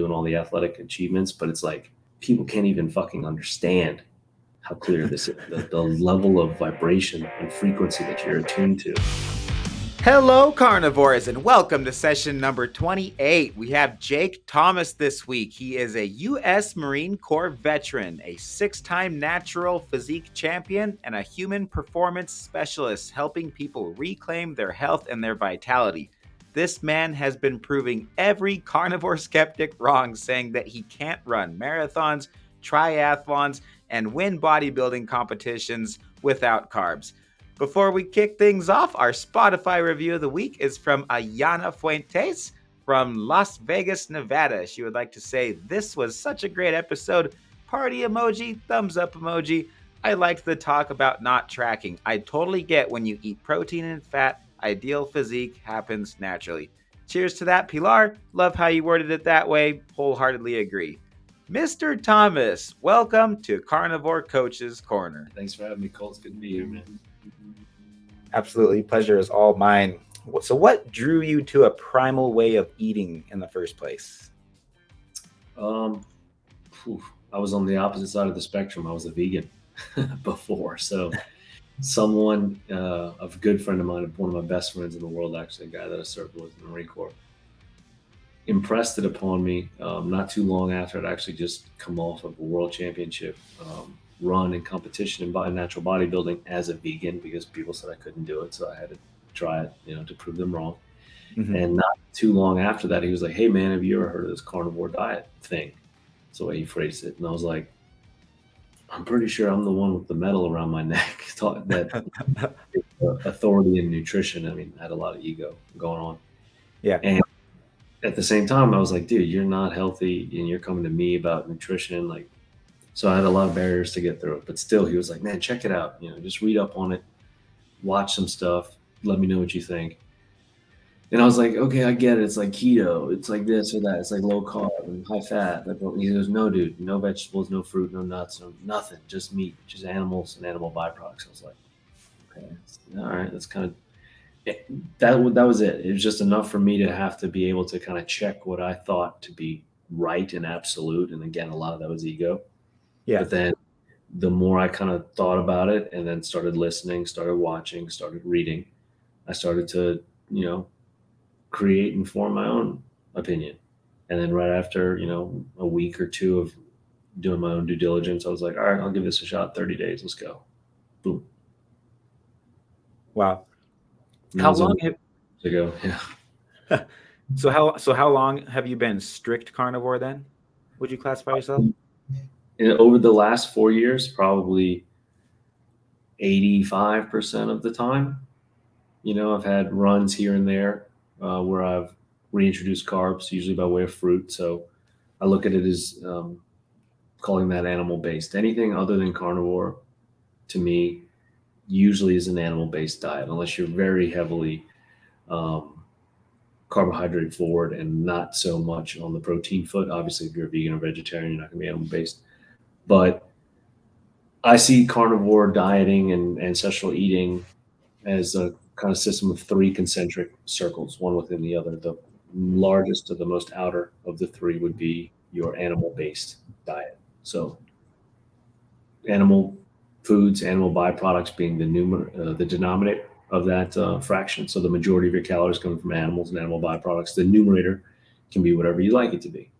doing all the athletic achievements, but it's like people can't even fucking understand how clear this is, the, the level of vibration and frequency that you're attuned to. Hello, carnivores, and welcome to session number 28. We have Jake Thomas this week. He is a U.S. Marine Corps veteran, a six time natural physique champion, and a human performance specialist, helping people reclaim their health and their vitality. This man has been proving every carnivore skeptic wrong, saying that he can't run marathons, triathlons, and win bodybuilding competitions without carbs. Before we kick things off, our Spotify review of the week is from Ayana Fuentes from Las Vegas, Nevada. She would like to say, This was such a great episode. Party emoji, thumbs up emoji. I liked the talk about not tracking. I totally get when you eat protein and fat ideal physique happens naturally. Cheers to that, Pilar. Love how you worded it that way. Wholeheartedly agree. Mr. Thomas, welcome to Carnivore Coach's Corner. Thanks for having me, Colt. It's good to be here, man. Absolutely. Pleasure is all mine. So, what drew you to a primal way of eating in the first place? Um, whew, I was on the opposite side of the spectrum. I was a vegan before. So, someone, uh, a good friend of mine, one of my best friends in the world, actually, a guy that I served with in the Marine Corps, impressed it upon me um, not too long after I'd actually just come off of a world championship um, run in competition in natural bodybuilding as a vegan because people said I couldn't do it. So I had to try it, you know, to prove them wrong. Mm-hmm. And not too long after that, he was like, Hey, man, have you ever heard of this carnivore diet thing? That's the way he phrased it. And I was like, I'm pretty sure I'm the one with the medal around my neck that authority in nutrition. I mean, I had a lot of ego going on. Yeah. And at the same time, I was like, dude, you're not healthy and you're coming to me about nutrition. Like, so I had a lot of barriers to get through. But still, he was like, man, check it out. You know, just read up on it, watch some stuff, let me know what you think. And I was like, okay, I get it. It's like keto. It's like this or that. It's like low carb and high fat. He goes, no, dude, no vegetables, no fruit, no nuts, no nothing, just meat, just animals and animal byproducts. I was like, okay, all right, that's kind of eh, it, that. That was it. It was just enough for me to have to be able to kind of check what I thought to be right and absolute. And again, a lot of that was ego. Yeah. But then the more I kind of thought about it and then started listening, started watching, started reading, I started to, you know, create and form my own opinion. And then right after, you know, a week or two of doing my own due diligence, I was like, all right, I'll give this a shot. 30 days. Let's go. Boom. Wow. How long have ago? Yeah. so how so how long have you been strict carnivore then? Would you classify yourself? over the last four years, probably 85% of the time. You know, I've had runs here and there uh, where I've reintroduced carbs, usually by way of fruit. So I look at it as um, calling that animal based. Anything other than carnivore to me usually is an animal based diet, unless you're very heavily um, carbohydrate forward and not so much on the protein foot. Obviously, if you're a vegan or vegetarian, you're not going to be animal based. But I see carnivore dieting and ancestral eating as a kind of system of three concentric circles, one within the other. The largest or the most outer of the three would be your animal based diet. So, animal foods, animal byproducts being the numer- uh, the denominator of that uh, fraction. So, the majority of your calories coming from animals and animal byproducts. The numerator can be whatever you like it to be.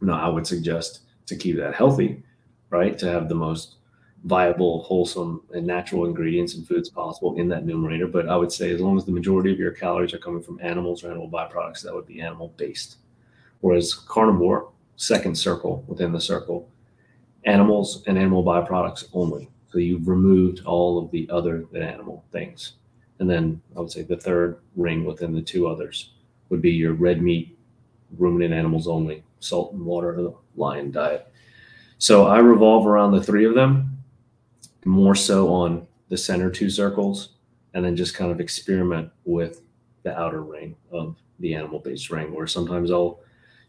Now, I would suggest to keep that healthy, right? To have the most viable, wholesome, and natural ingredients and foods possible in that numerator. But I would say as long as the majority of your calories are coming from animals or animal byproducts, that would be animal based. Whereas carnivore, second circle within the circle, animals and animal byproducts only. So you've removed all of the other than animal things. And then I would say the third ring within the two others would be your red meat, ruminant animals only, salt and water, lion diet. So I revolve around the three of them, more so on the center two circles, and then just kind of experiment with the outer ring of the animal based ring, where sometimes I'll,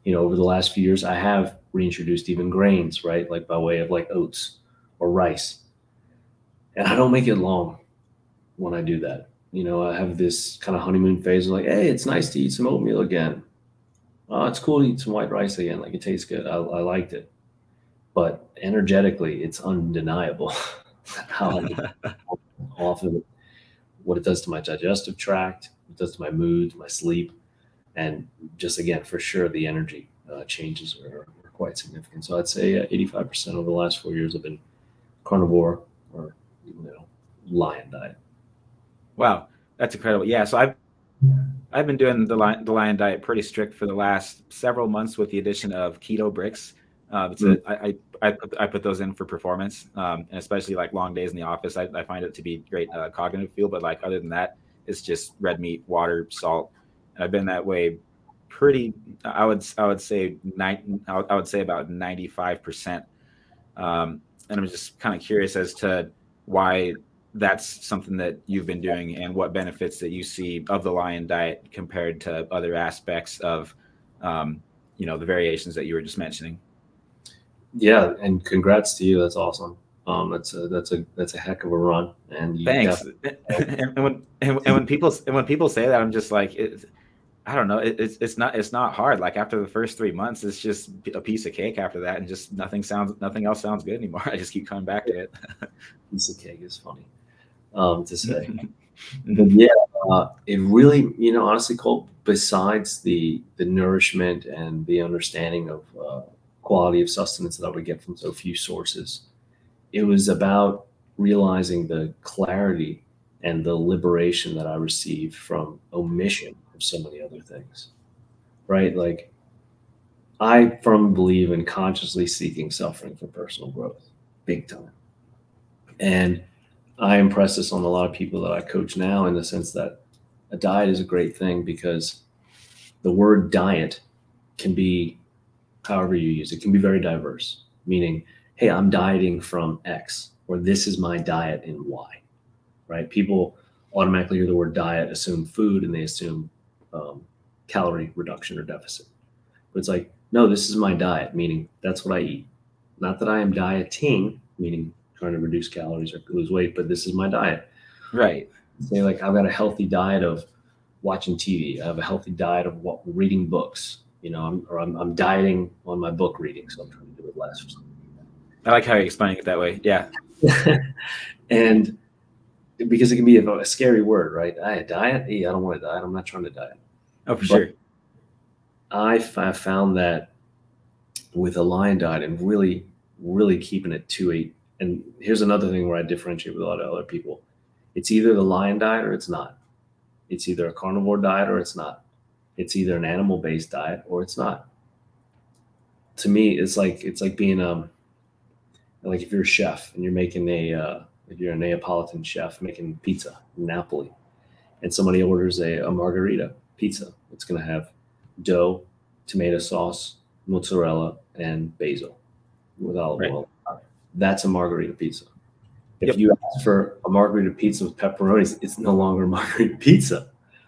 you know, over the last few years, I have reintroduced even grains, right? Like by way of like oats or rice. And I don't make it long when I do that. You know, I have this kind of honeymoon phase of like, hey, it's nice to eat some oatmeal again. oh, it's cool to eat some white rice again. Like it tastes good. I, I liked it. But energetically, it's undeniable how often what it does to my digestive tract, it does to my mood, my sleep, and just again, for sure, the energy uh, changes are, are, quite significant. So I'd say uh, 85% over the last four years have been carnivore or you know lion diet. Wow, that's incredible. Yeah, so I've I've been doing the lion, the lion diet pretty strict for the last several months with the addition of keto bricks. Uh, it's mm. a, I, I, put, I put those in for performance, um, and especially like long days in the office. I, I find it to be great uh, cognitive fuel. But like other than that, it's just red meat, water, salt. And I've been that way pretty. I would I would say nine. I would say about ninety five percent. Um, and I'm just kind of curious as to why that's something that you've been doing and what benefits that you see of the lion diet compared to other aspects of um, you know the variations that you were just mentioning yeah and congrats to you that's awesome um, that's a that's a that's a heck of a run and thanks and, when and, and, when people and when people say that i'm just like it, I don't know. It, it's it's not it's not hard. Like after the first three months, it's just a piece of cake. After that, and just nothing sounds nothing else sounds good anymore. I just keep coming back to it. piece of cake is funny um, to say. but yeah, uh, it really, you know, honestly, Colt, besides the the nourishment and the understanding of uh, quality of sustenance that I would get from so few sources, it was about realizing the clarity and the liberation that I received from omission of so many other things. Right? Like I firmly believe in consciously seeking suffering for personal growth, big time. And I impress this on a lot of people that I coach now in the sense that a diet is a great thing because the word diet can be however you use it, can be very diverse, meaning, hey, I'm dieting from X, or this is my diet in Y, right? People automatically hear the word diet, assume food, and they assume um, calorie reduction or deficit. But it's like, no, this is my diet, meaning that's what I eat. Not that I am dieting, meaning trying to reduce calories or lose weight, but this is my diet. Right. Say like I've got a healthy diet of watching TV. I have a healthy diet of what, reading books. You know, I'm, or I'm, I'm dieting on my book reading, so I'm trying to do it less. Or something. I like how you're explaining it that way. Yeah. and because it can be a, a, scary word, right? I diet. Hey, I don't want to diet. I'm not trying to diet. Oh, for but sure. I found that with a lion diet and really, really keeping it to a and here's another thing where I differentiate with a lot of other people. It's either the lion diet or it's not. It's either a carnivore diet or it's not. It's either an animal based diet or it's not. To me, it's like it's like being um like if you're a chef and you're making a uh, if you're a Neapolitan chef making pizza in Napoli, and somebody orders a, a margherita pizza, it's gonna have dough, tomato sauce, mozzarella, and basil with olive right. oil that's a margarita pizza. If yep. you ask for a margarita pizza with pepperonis, it's no longer a margherita pizza.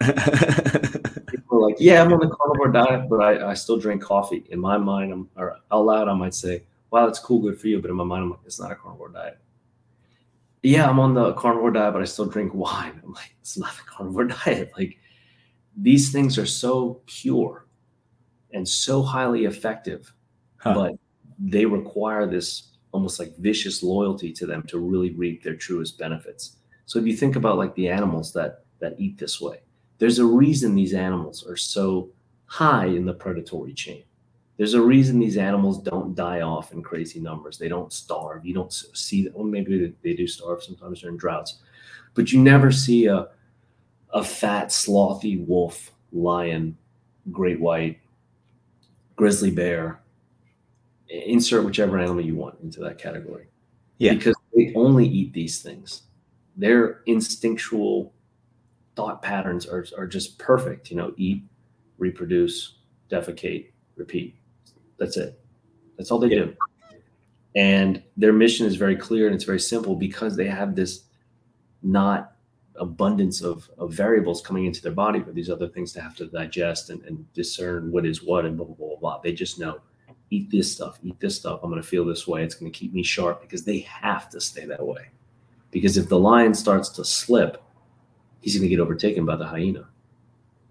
People like, yeah, I'm on the carnivore diet, but I, I still drink coffee. In my mind, I'm, or out loud, I might say, wow, that's cool, good for you. But in my mind, I'm like, it's not a carnivore diet. Yeah, I'm on the carnivore diet, but I still drink wine. I'm like, it's not a carnivore diet. Like, these things are so pure and so highly effective, huh. but they require this almost like vicious loyalty to them to really reap their truest benefits. So if you think about like the animals that that eat this way, there's a reason these animals are so high in the predatory chain. There's a reason these animals don't die off in crazy numbers. They don't starve. You don't see that. Well, maybe they do starve sometimes during droughts, but you never see a a fat, slothy wolf, lion, great white, grizzly bear, insert whichever animal you want into that category. Yeah. Because they only eat these things. Their instinctual thought patterns are, are just perfect. You know, eat, reproduce, defecate, repeat. That's it. That's all they yeah. do. And their mission is very clear and it's very simple because they have this not abundance of, of variables coming into their body for these other things to have to digest and, and discern what is what and blah, blah, blah, blah. They just know eat this stuff, eat this stuff. I'm going to feel this way. It's going to keep me sharp because they have to stay that way. Because if the lion starts to slip, he's going to get overtaken by the hyena.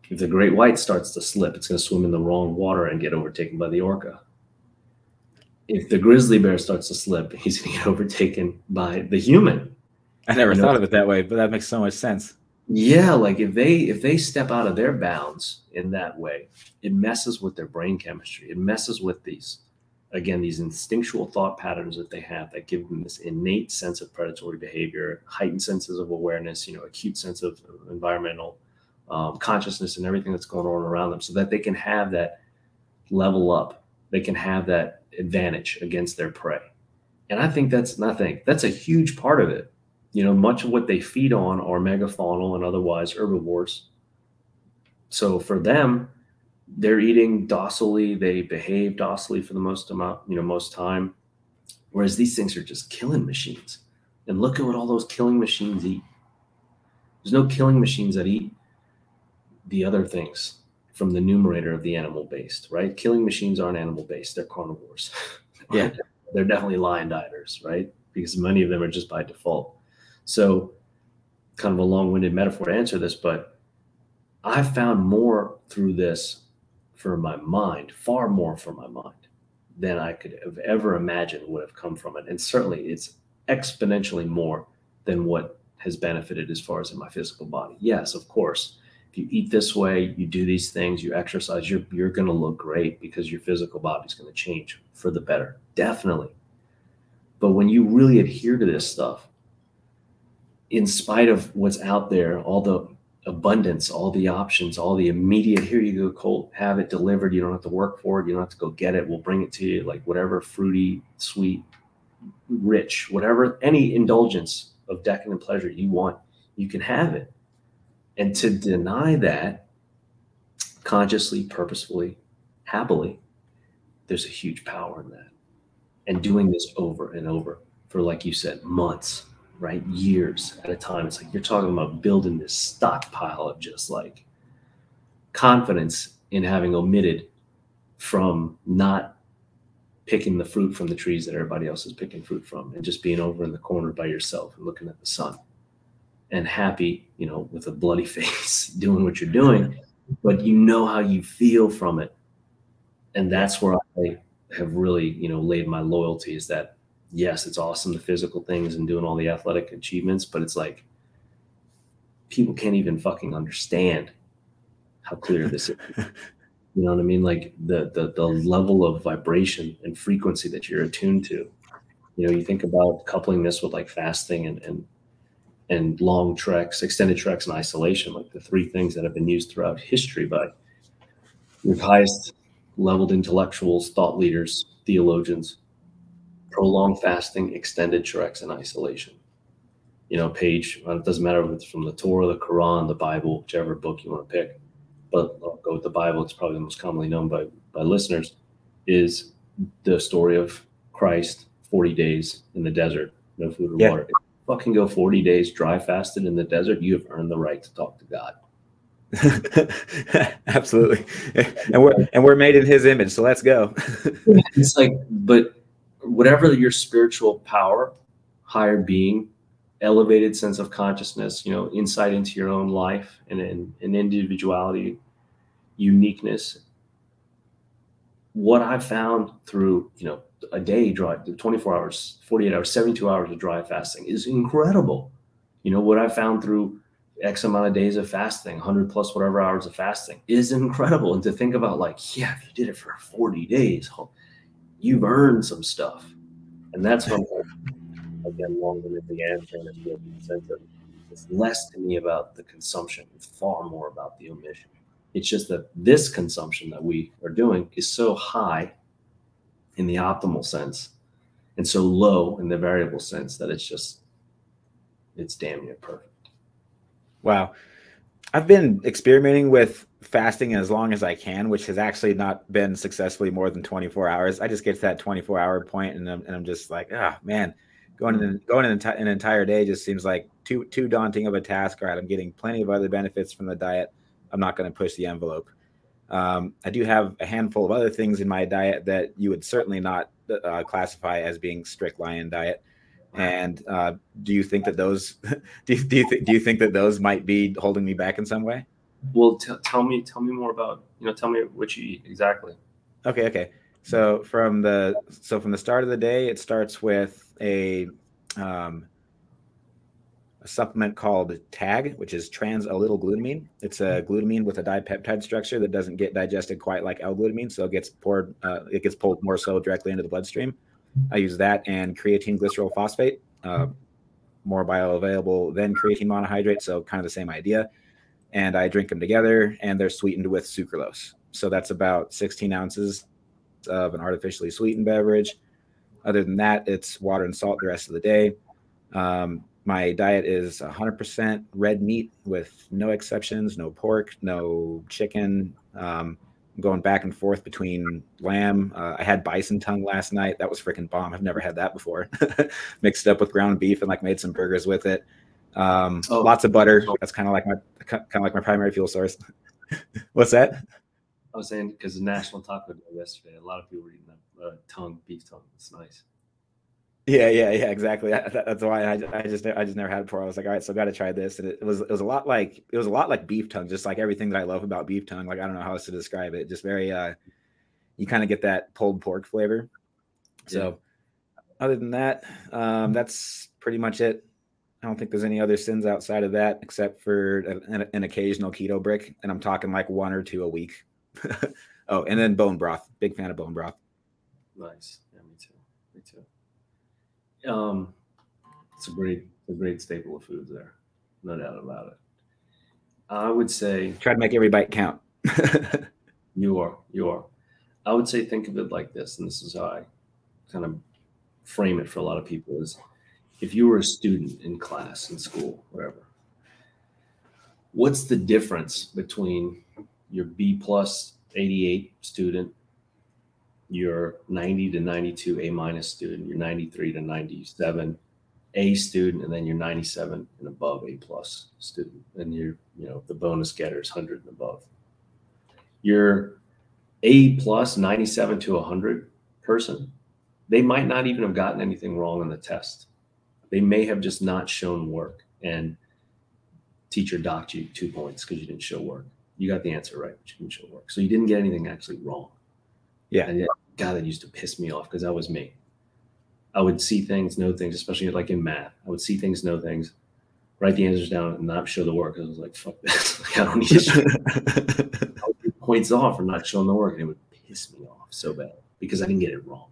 If the great white starts to slip, it's going to swim in the wrong water and get overtaken by the orca. If the grizzly bear starts to slip, he's going to get overtaken by the human. I never you thought know? of it that way, but that makes so much sense. Yeah, like if they if they step out of their bounds in that way, it messes with their brain chemistry. It messes with these again these instinctual thought patterns that they have that give them this innate sense of predatory behavior heightened senses of awareness you know acute sense of environmental um, consciousness and everything that's going on around them so that they can have that level up. They can have that advantage against their prey. And i think that's nothing. That's a huge part of it. You know much of what they feed on are megafaunal and otherwise herbivores. So for them they're eating docilely. They behave docilely for the most amount you know most time. Whereas these things are just killing machines. And look at what all those killing machines eat. There's no killing machines that eat the other things from the numerator of the animal based right? Killing machines aren't animal based. They're carnivores. Yeah. They're definitely lion dieters right? Because many of them are just by default. So kind of a long-winded metaphor to answer this but i've found more through this for my mind, far more for my mind than I could have ever imagined would have come from it. And certainly it's exponentially more than what has benefited as far as in my physical body. Yes, of course. If you eat this way, you do these things, you exercise, you're you're gonna look great because your physical body's gonna change for the better. Definitely. But when you really adhere to this stuff, in spite of what's out there, all the abundance, all the options, all the immediate, here you go, Colt, have it delivered. You don't have to work for it. You don't have to go get it. We'll bring it to you, like whatever fruity, sweet, rich, whatever, any indulgence of decadent pleasure you want, you can have it. And to deny that consciously, purposefully, happily, there's a huge power in that. And doing this over and over for, like you said, months right? Years at a time. It's like you're talking about building this stockpile of just like confidence in having omitted from not picking the fruit from the trees that everybody else is picking fruit from and just being over in the corner by yourself and looking at the sun and happy, you know, with a bloody face doing what you're doing, but you know how you feel from it. And that's where I have really, you know, laid my loyalty is that yes, it's awesome the physical things and doing all the athletic achievements, but it's like people can't even fucking understand how clear this is. You know what I mean? Like the the the level of vibration and frequency that you're attuned to. You know, you think about coupling this with like fasting and and and long treks, extended treks and isolation, like the three things that have been used throughout history by your highest leveled intellectuals, thought leaders, theologians, prolonged fasting, extended treks, and isolation. You know, page, uh, it doesn't matter if it's from the Torah, the Quran, the Bible, whichever book you want to pick, but I'll go with the Bible. It's probably the most commonly known by, by listeners, is the story of Christ 40 days in the desert, no food or yeah. water. If you fucking go 40 days dry fasted in the desert, you have earned the right to talk to God. Absolutely. And we're and we're made in his image, so let's go. it's like, but whatever your spiritual power, higher being, elevated sense of consciousness, you know, insight into your own life and an individuality, uniqueness. What I found through, you know, a day dry, 24 hours, 48 hours, 72 hours of dry fasting is incredible. You know, what I found through X amount of days of fasting, 100 plus whatever hours of fasting is incredible. And to think about, like, yeah, if you did it for 40 days, you've earned some stuff. And that's what I'm again long winded the answer in the sense of it's less to me about the consumption, it's far more about the omission. It's just that this consumption that we are doing is so high in the optimal sense and so low in the variable sense that it's just it's damn near perfect. Wow. I've been experimenting with fasting as long as I can, which has actually not been successfully more than 24 hours. I just get to that 24 hour point and I'm, and I'm just like, ah, oh, man, going in, going an, enti- an entire day just seems like too, too daunting of a task. All right. I'm getting plenty of other benefits from the diet. I'm not going to push the envelope. Um, I do have a handful of other things in my diet that you would certainly not uh, classify as being strict lion diet. And uh, do you think that those do you, do you, th- do you think that those might be holding me back in some way? Well, t- tell me, tell me more about you know, tell me what you eat exactly. Okay, okay. So from the so from the start of the day, it starts with a um, a supplement called TAG, which is trans alanyl glutamine. It's a glutamine with a dipeptide structure that doesn't get digested quite like L-glutamine, so it gets poured, uh, it gets pulled more so directly into the bloodstream. I use that and creatine glycerol phosphate, uh, more bioavailable than creatine monohydrate, so kind of the same idea. And I drink them together, and they're sweetened with sucralose. So that's about 16 ounces of an artificially sweetened beverage. Other than that, it's water and salt the rest of the day. Um, my diet is 100% red meat with no exceptions, no pork, no chicken. Um, going back and forth between lamb. Uh, I had bison tongue last night. That was freaking bomb. I've never had that before. Mixed up with ground beef and like made some burgers with it. Um, oh. Lots of butter. That's kind of like my kind of like my primary fuel source. What's that? I was saying because the National Taco Day yesterday, a lot of people were eating that uh, tongue, beef tongue. It's nice. Yeah, yeah, yeah, exactly. That's why I, I just I just never had it before. I was like, all right, so I got to try this, and it was it was a lot like it was a lot like beef tongue, just like everything that I love about beef tongue. Like I don't know how else to describe it. Just very uh, you kind of get that pulled pork flavor. So, yeah. other than that, um, that's pretty much it. I don't think there's any other sins outside of that, except for an, an occasional keto brick, and I'm talking like one or two a week. oh, and then bone broth. Big fan of bone broth. Nice. Yeah, me too. Me too. Um, it's a great, a great staple of foods there, no doubt about it. I would say try to make every bite count. you are, you are. I would say think of it like this, and this is how I kind of frame it for a lot of people: is if you were a student in class, in school, wherever, what's the difference between your B plus 88 student your 90 to 92 A minus student, your 93 to 97 A student, and then your 97 and above A plus student, and your you know the bonus getters 100 and above. Your A plus 97 to 100 person, they might not even have gotten anything wrong on the test. They may have just not shown work, and teacher docked you two points because you didn't show work. You got the answer right, but you didn't show work, so you didn't get anything actually wrong. Yeah. And God, that used to piss me off because that was me. I would see things, know things, especially like in math. I would see things, know things, write the answers down, and not show the work. I was like, "Fuck this! like, I don't need to show points off for not showing the work, and it would piss me off so bad because I didn't get it wrong.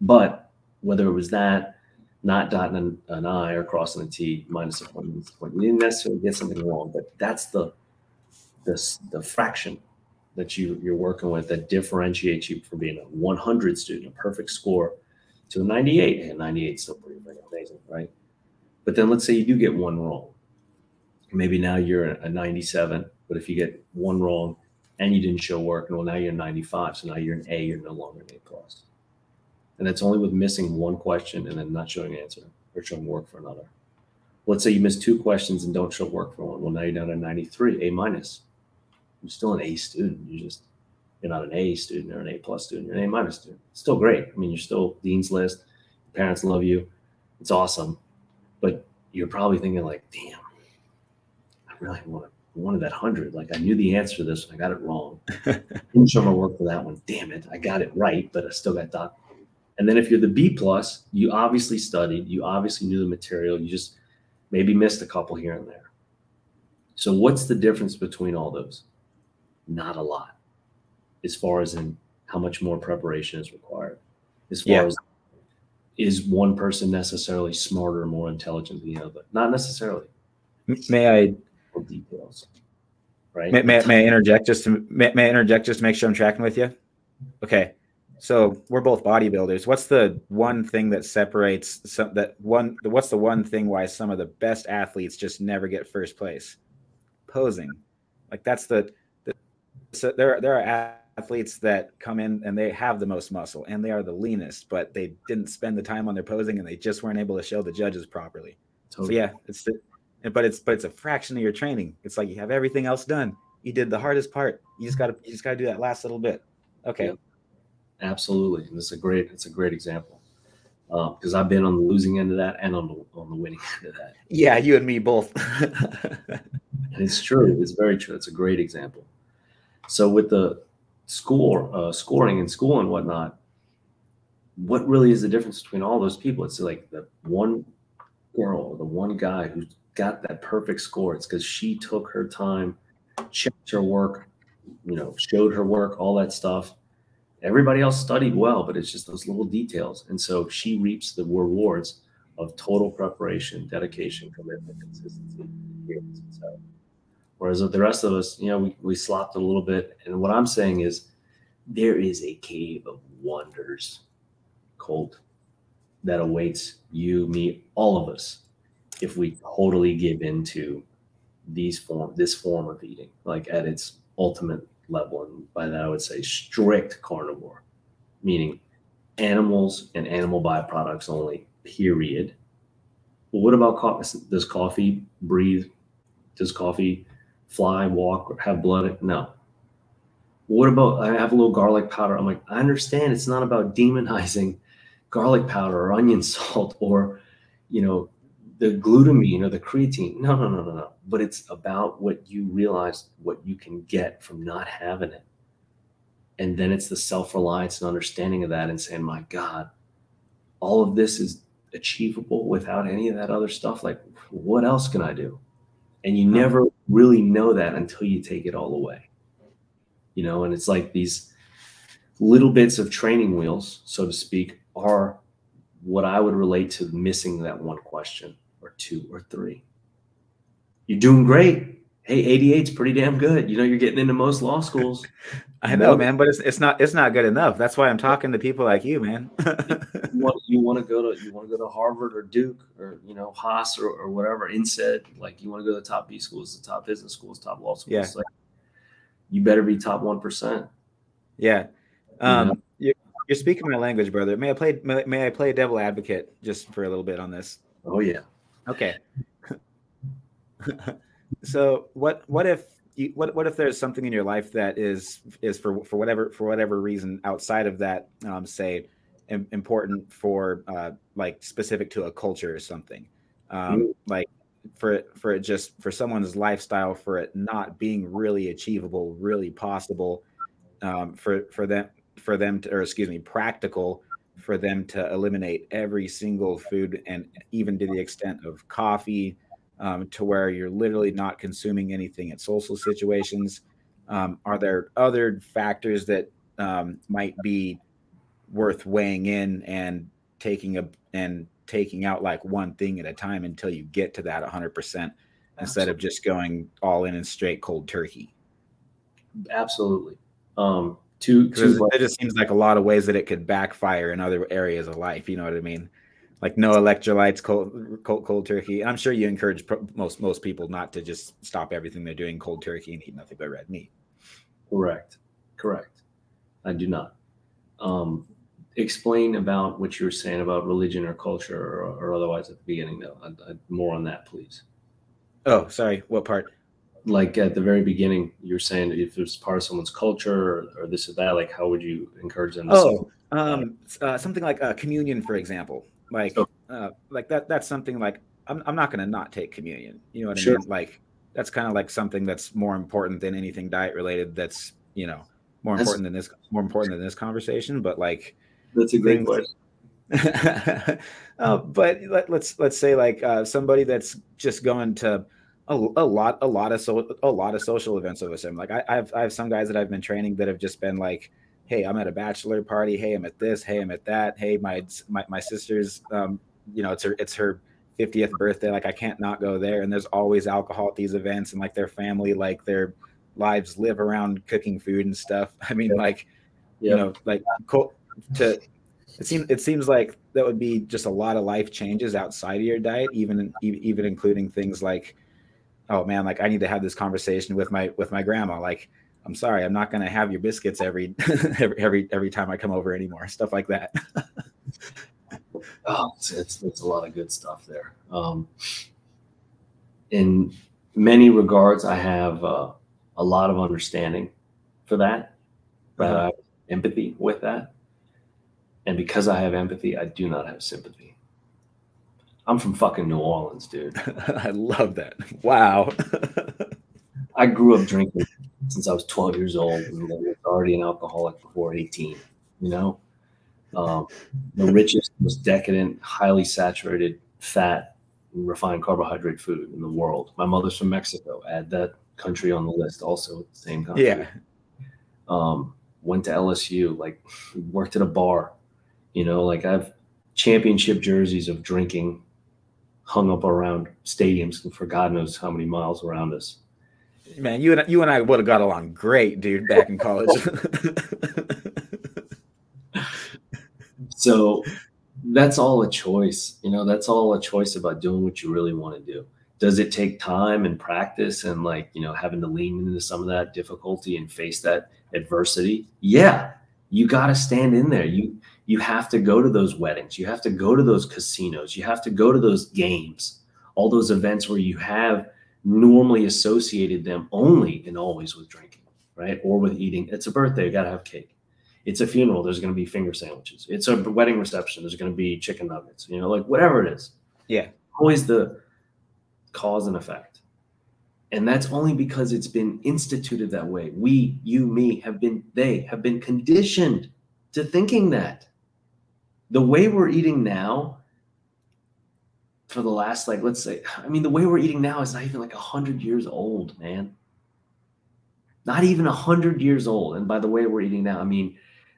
But whether it was that, not dotting an, an I or crossing a T, minus a point, minus a point, you didn't necessarily get something wrong, but that's the the, the fraction that you you're working with that differentiates you from being a 100 student, a perfect score, to a 98. And 98 is still pretty amazing, right? But then let's say you do get one wrong. Maybe now you're a 97, but if you get one wrong and you didn't show work, well, now you're 95. So now you're an A, you're no longer an A plus. And that's only with missing one question and then not showing an answer or showing work for another. Let's say you miss two questions and don't show work for one. Well, now you're down to 93, A minus you're still an A student. You just you're not an A student or an A plus student. You're an A minus student. It's still great. I mean, you're still dean's list. Your Parents love you. It's awesome. But you're probably thinking like, damn, I really want wanted that hundred. Like I knew the answer to this, and I got it wrong. Didn't show my work for that one. Damn it, I got it right, but I still got done. And then if you're the B plus, you obviously studied. You obviously knew the material. You just maybe missed a couple here and there. So what's the difference between all those? Not a lot as far as in how much more preparation is required. As far yeah. as is one person necessarily smarter or more intelligent than the other? Not necessarily. May I details? Right. May, may, may I interject just to may, may I interject just to make sure I'm tracking with you? Okay. So we're both bodybuilders. What's the one thing that separates some that one what's the one thing why some of the best athletes just never get first place? Posing. Like that's the so there there are athletes that come in and they have the most muscle and they are the leanest, but they didn't spend the time on their posing and they just weren't able to show the judges properly. Totally. So yeah, it's the, but it's but it's a fraction of your training. It's like you have everything else done. You did the hardest part. You just got to you just got to do that last little bit. Okay. Absolutely, and it's a great it's a great example because um, I've been on the losing end of that and on the on the winning end of that. Yeah, you and me both. and it's true. It's very true. It's a great example. So with the score, uh, scoring in school and whatnot, what really is the difference between all those people? It's like the one girl, the one guy who got that perfect score. It's because she took her time, checked her work, you know, showed her work, all that stuff. Everybody else studied well, but it's just those little details. And so she reaps the rewards of total preparation, dedication, commitment, consistency, so, whereas with the rest of us, you know, we, we slopped a little bit. And what I'm saying is there is a cave of wonders, Colt, that awaits you, me, all of us, if we totally give into these form this form of eating, like at its ultimate level. And by that I would say strict carnivore, meaning animals and animal byproducts only, period. Well, what about coffee? Does coffee breathe? Does coffee fly, walk, or have blood? No. What about I have a little garlic powder? I'm like, I understand it's not about demonizing garlic powder or onion salt or, you know, the glutamine or the creatine. No, no, no, no, no. But it's about what you realize, what you can get from not having it. And then it's the self reliance and understanding of that and saying, my God, all of this is achievable without any of that other stuff. Like, what else can I do? And you never really know that until you take it all away. You know, and it's like these little bits of training wheels, so to speak, are what I would relate to missing that one question or two or three. You're doing great. Hey, 88 is pretty damn good. You know, you're getting into most law schools. I know, man, but it's it's not it's not good enough. That's why I'm talking to people like you, man. you, want, you want to go to you want to go to Harvard or Duke or you know Haas or, or whatever. Instead, like you want to go to the top B schools, the top business schools, top law schools. Yeah. Like, you better be top one percent. Yeah. Um, you are speaking my language, brother. May I play may, may I play devil advocate just for a little bit on this? Oh yeah. Okay. so what what if you, what what if there's something in your life that is is for for whatever for whatever reason outside of that um, say Im- important for uh, like specific to a culture or something um, mm. like for for it just for someone's lifestyle for it not being really achievable really possible um, for for them for them to or excuse me practical for them to eliminate every single food and even to the extent of coffee um, to where you're literally not consuming anything at social situations? Um, are there other factors that um, might be worth weighing in and taking a and taking out like one thing at a time until you get to that 100% instead of just going all in and straight cold turkey? Absolutely. Um, two, two it just seems like a lot of ways that it could backfire in other areas of life. You know what I mean? Like no electrolytes, cold, cold, cold turkey. I'm sure you encourage most most people not to just stop everything they're doing cold turkey and eat nothing but red meat. Correct, correct. I do not. Um, explain about what you were saying about religion or culture or, or otherwise at the beginning, though. I'd, I'd more on that, please. Oh, sorry. What part? Like at the very beginning, you're saying if it's part of someone's culture or, or this or that, like how would you encourage them? To oh, um, uh, something like a communion, for example. Like, so, uh, like that. That's something like I'm. I'm not going to not take communion. You know what sure. I mean? Like that's kind of like something that's more important than anything diet related. That's you know more that's, important than this. More important than this conversation. But like, that's a great question. uh, but let, us let's, let's say like uh, somebody that's just going to a, a, lot a lot of so a lot of social events over some like I, I have I have some guys that I've been training that have just been like hey, I'm at a bachelor party. Hey, I'm at this. Hey, I'm at that. Hey, my my, my sister's, um, you know, it's her it's her 50th birthday. Like I can't not go there. And there's always alcohol at these events, and like their family, like their lives live around cooking food and stuff. I mean, like, you know, like cool to it seems it seems like that would be just a lot of life changes outside of your diet, even even including things like, oh man, like I need to have this conversation with my with my grandma, like I'm sorry, I'm not going to have your biscuits every every every every time I come over anymore. Stuff like that. oh, it's, it's, it's a lot of good stuff there. Um, in many regards, I have uh, a lot of understanding for that, but uh-huh. Empathy with that. And because I have empathy, I do not have sympathy. I'm from fucking New Orleans, dude. I love that. Wow. I grew up drinking since I was 12 years old and I was already an alcoholic before 18, you know? Um, the richest, most decadent, highly saturated fat refined carbohydrate food in the world. My mother's from Mexico. Add that country on the list also, at the same country. Yeah. Um, went to LSU, like worked at a bar, you know, like I've championship jerseys of drinking hung up around stadiums for God knows how many miles around us. Man, you and you and I would have got along great, dude, back in college. so that's all a choice. You know, that's all a choice about doing what you really want to do. Does it take time and practice and like, you know, having to lean into some of that difficulty and face that adversity? Yeah. You got to stand in there. You you have to go to those weddings. You have to go to those casinos. You have to go to those games. All those events where you have normally associated them only and always with drinking, right? Or with eating. It's a birthday, you got to have cake. It's a funeral, there's going to be finger sandwiches. It's a wedding reception, there's going to be chicken nuggets, you know, like whatever it is. Yeah. Always the cause and effect. And that's only because it's been instituted that way. We, you, me have been, they have been conditioned to thinking that. The way we're eating now for the last like let's say i mean the way we're eating now is not even like 100 years old man. Not even 100 years old. And by the way we're eating now i mean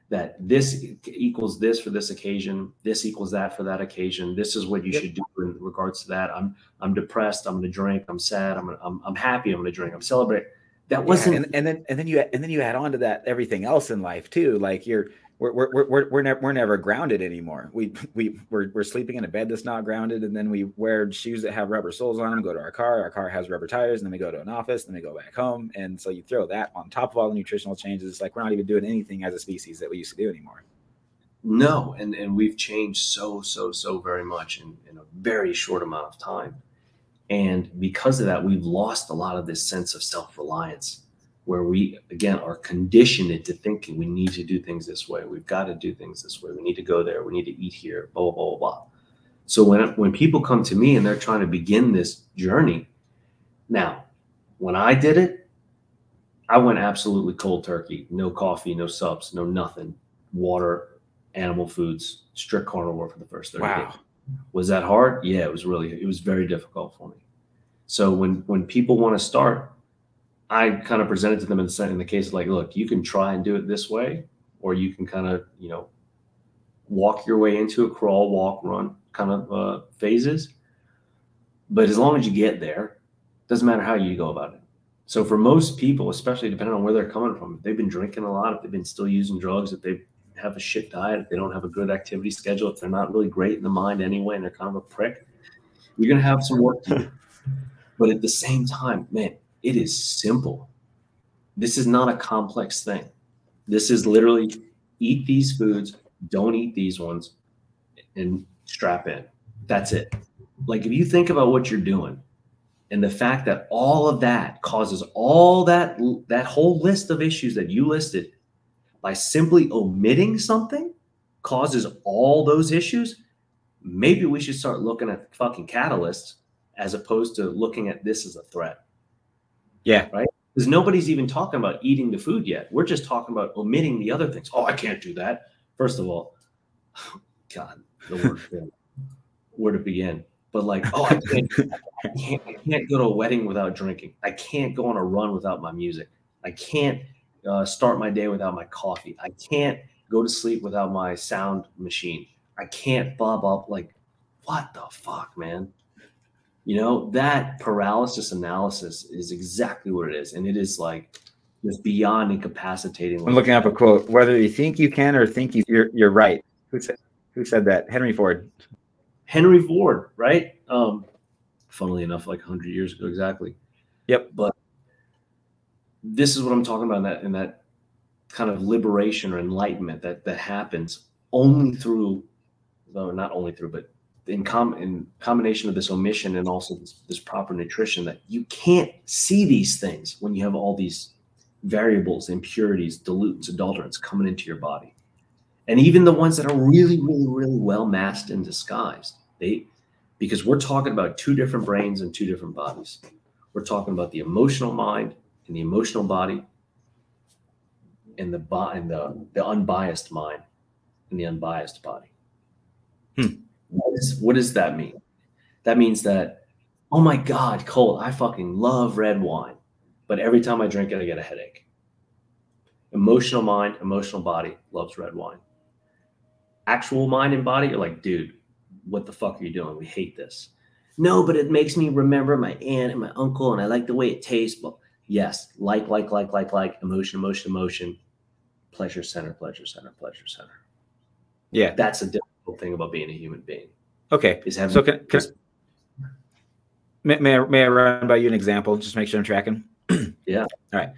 that this equals this for this occasion this equals that for that occasion. This is what you yep. should do in regards to that. I'm i'm depressed. I'm going to drink. I'm sad. I'm I'm, I'm happy. I'm going to drink. I'm celebrate. That wasn't yeah, and, and then and then you and then you add on to that everything else in life too. Like you're we're we're we're we're, never we're never grounded anymore. We we we're, we're sleeping in a bed that's not grounded, and then we wear shoes that have rubber soles on them. Go to our car, our car has rubber tires, and then we go to an office, and then we go back home, and so you throw that on top of all the nutritional changes. It's like we're not even doing anything as a species that we used to do anymore. No, and and we've changed so so so very much in, in a very short amount of time, and because of that, we've lost a lot of this sense of self reliance where we again are conditioned into thinking we need to do things this way. We've got to do things this way. We need to go there. We need to eat here blah blah blah blah. So when when people come to me and they're trying to begin this journey now when i did it i went absolutely cold turkey. No coffee no subs no nothing. Water animal foods strict carnivore for the first 30 wow. days was that hard? Yeah it was really it was very difficult for me. So when when people want to start I kind of presented to them and said in the case like, look, you can try and do it this way, or you can kind of, you know, walk your way into it, crawl, walk, run kind of uh, phases. But as long as you get there, doesn't matter how you go about it. So for most people, especially depending on where they're coming from, if they've been drinking a lot, if they've been still using drugs, if they have a shit diet, if they don't have a good activity schedule, if they're not really great in the mind anyway, and they're kind of a prick, you're gonna have some work to do. But at the same time, man, it is simple. This is not a complex thing. This is literally eat these foods, don't eat these ones, and strap in. That's it. Like if you think about what you're doing and the fact that all of that causes all that that whole list of issues that you listed by simply omitting something causes all those issues, maybe we should start looking at fucking catalysts as opposed to looking at this as a threat. Yeah. Right. Because nobody's even talking about eating the food yet. We're just talking about omitting the other things. Oh, I can't do that. First of all, God, the word where to begin. But like, oh, I can't, I can't, I can't go to a wedding without drinking. I can't go on a run without my music. I can't uh, start my day without my coffee. I can't go to sleep without my sound machine. I can't bob up. Like, what the fuck, man? You know, that paralysis analysis is exactly what it is. And it is like just beyond incapacitating. I'm looking up a quote whether you think you can or think you, you're, you're right. Who said, who said that? Henry Ford. Henry Ford, right? Um, funnily enough, like 100 years ago, exactly. Yep. But this is what I'm talking about in that, in that kind of liberation or enlightenment that, that happens only through, though not only through, but in, com- in combination of this omission and also this, this proper nutrition that you can't see these things when you have all these variables, impurities, dilutes, adulterants coming into your body. And even the ones that are really, really, really well masked and disguised, they because we're talking about two different brains and two different bodies. We're talking about the emotional mind and the emotional body and the and the, the unbiased mind and the unbiased body. Hmm. What, is, what does that mean? That means that, oh my God, Colt, I fucking love red wine, but every time I drink it, I get a headache. Emotional mind, emotional body loves red wine. Actual mind and body are like, dude, what the fuck are you doing? We hate this. No, but it makes me remember my aunt and my uncle, and I like the way it tastes. Well, yes, like, like, like, like, like, emotion, emotion, emotion, pleasure center, pleasure center, pleasure center. Yeah. That's a thing about being a human being. Okay. Is having So can, can may, may, I, may I run by you an example? Just make sure I'm tracking. Yeah. All right.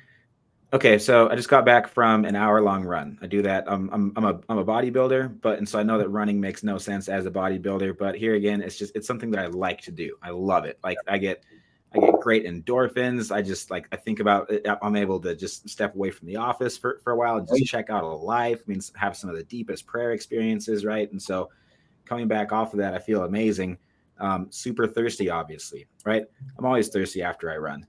Okay, so I just got back from an hour long run. I do that. I'm I'm I'm a I'm a bodybuilder, but and so I know that running makes no sense as a bodybuilder. But here again, it's just it's something that I like to do. I love it. Like I get I get great endorphins. I just like I think about it. I'm able to just step away from the office for, for a while and just check out a life. I mean, have some of the deepest prayer experiences, right? And so coming back off of that, I feel amazing. Um, super thirsty, obviously, right? I'm always thirsty after I run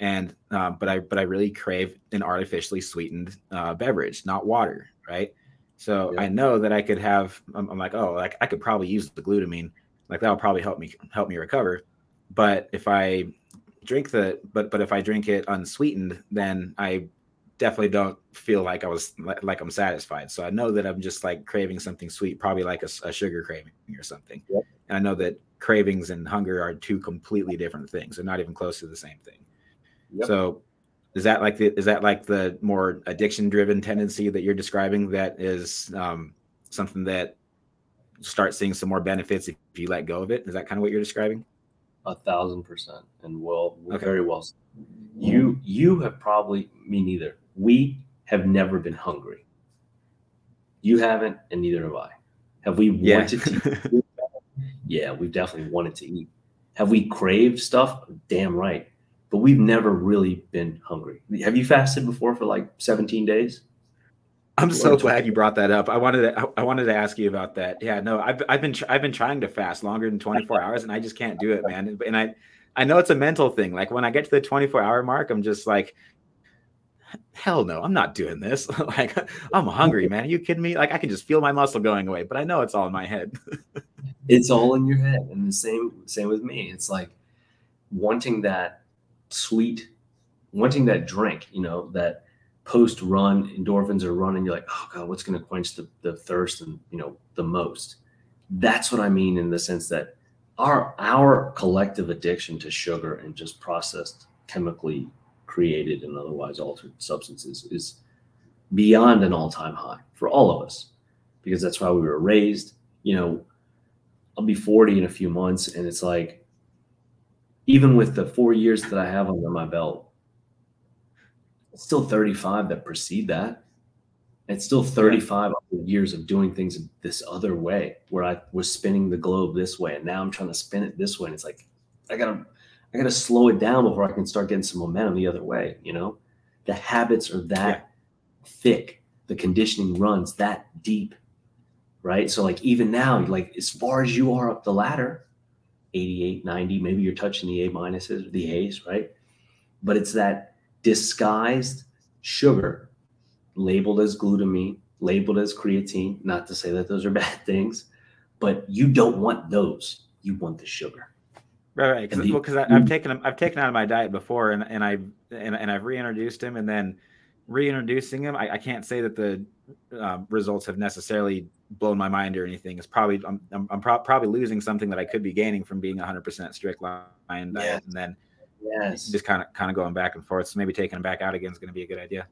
and um, but I but I really crave an artificially sweetened uh, beverage, not water, right? So Yeah. I know that I could have. I'm, I'm like, oh, like I could probably use the glutamine, like that'll probably help me help me recover. But if I drink the but but if I drink it unsweetened, then I definitely don't feel like I was like, I'm satisfied. So I know that I'm just like craving something sweet, probably like a sugar craving or something. Yep. And I know that cravings and hunger are two completely different things. They're not even close to the same thing. Yep. So is that like the is that like the more addiction driven tendency that you're describing that is um, something that start seeing some more benefits if you let go of it? Is that kind of what you're describing? A thousand percent, and well, Okay. very well. You you have probably me neither. We have never been hungry. You haven't, and neither have I. Have we wanted to? Eat? yeah, we've definitely wanted to eat. Have we craved stuff? Damn right. But we've never really been hungry. Have you fasted before for like 17 days? I'm so glad you brought that up. I wanted to, I, wanted to ask you about that. Yeah, no, I've I've been I've been trying to fast longer than 24 hours, and I just can't do it, man. And, and I I know it's a mental thing. Like when I get to the 24 hour mark, I'm just like, hell no, I'm not doing this. like I'm hungry, man. Are you kidding me? Like I can just feel my muscle going away, but I know it's all in my head. It's all in your head. And the same same with me. It's like wanting that sweet, wanting that drink, you know, that post run endorphins are running. You're like, oh God, what's going to quench the, the thirst and, you know, the most? That's what I mean in the sense that our our collective addiction to sugar and just processed chemically created and otherwise altered substances is beyond an all-time high for all of us because that's why we were raised you know i'll be 40 in a few months and it's like even with the four years that i have under my belt it's still 35 that precede that. It's still 35 other years of doing things this other way where i was spinning the globe this way and now i'm trying to spin it this way and it's like i gotta i gotta slow it down before i can start getting some momentum the other way you know? The habits are that thick. The conditioning runs that deep right? So like even now like as far as you are up the ladder 88 90 maybe you're touching the a minuses the a's right? But it's that disguised sugar labeled as glutamine labeled as creatine not to say that those are bad things but you don't want those you want the sugar Right, right. And the- Because I've taken I've taken out of my diet before, and and I and, and I've reintroduced him, and then reintroducing him, I, I can't say that the um, results have necessarily blown my mind or anything. It's probably I'm I'm, I'm pro- probably losing something that I could be gaining from being 100% strict lion diet, Yeah. and then yes just kind of kind of going back and forth. So maybe taking him back out again is going to be a good idea.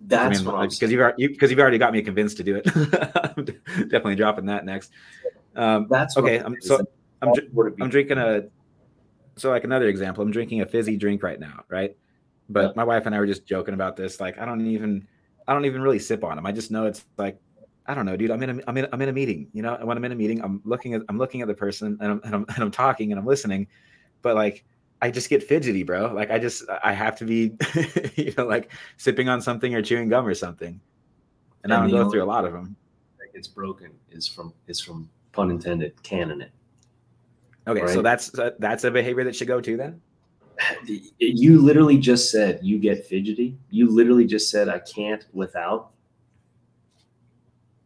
that's I mean, what because you've already because you've already got me convinced to do it. I'm definitely dropping that next. Um, that's okay, I'm so I'm all dr- for to be- I'm drinking a so like another example, I'm drinking a fizzy drink right now, right? But Yeah. my wife and I were just joking about this. Like, I don't even I don't even really sip on them. I just know it's like I don't know, dude. I'm in a I'm in I'm in a meeting, you know. And when I'm in a meeting, I'm looking at I'm looking at the person and I'm and I'm, and I'm talking and I'm listening, but like I just get fidgety, bro. Like I just I have to be, you know, like sipping on something or chewing gum or something. And, I don't go through a lot of them. that gets broken is from is from pun intended canning it Okay, so that's uh, that's a behavior that should go too then. you literally just said you get fidgety. You literally just said I can't without.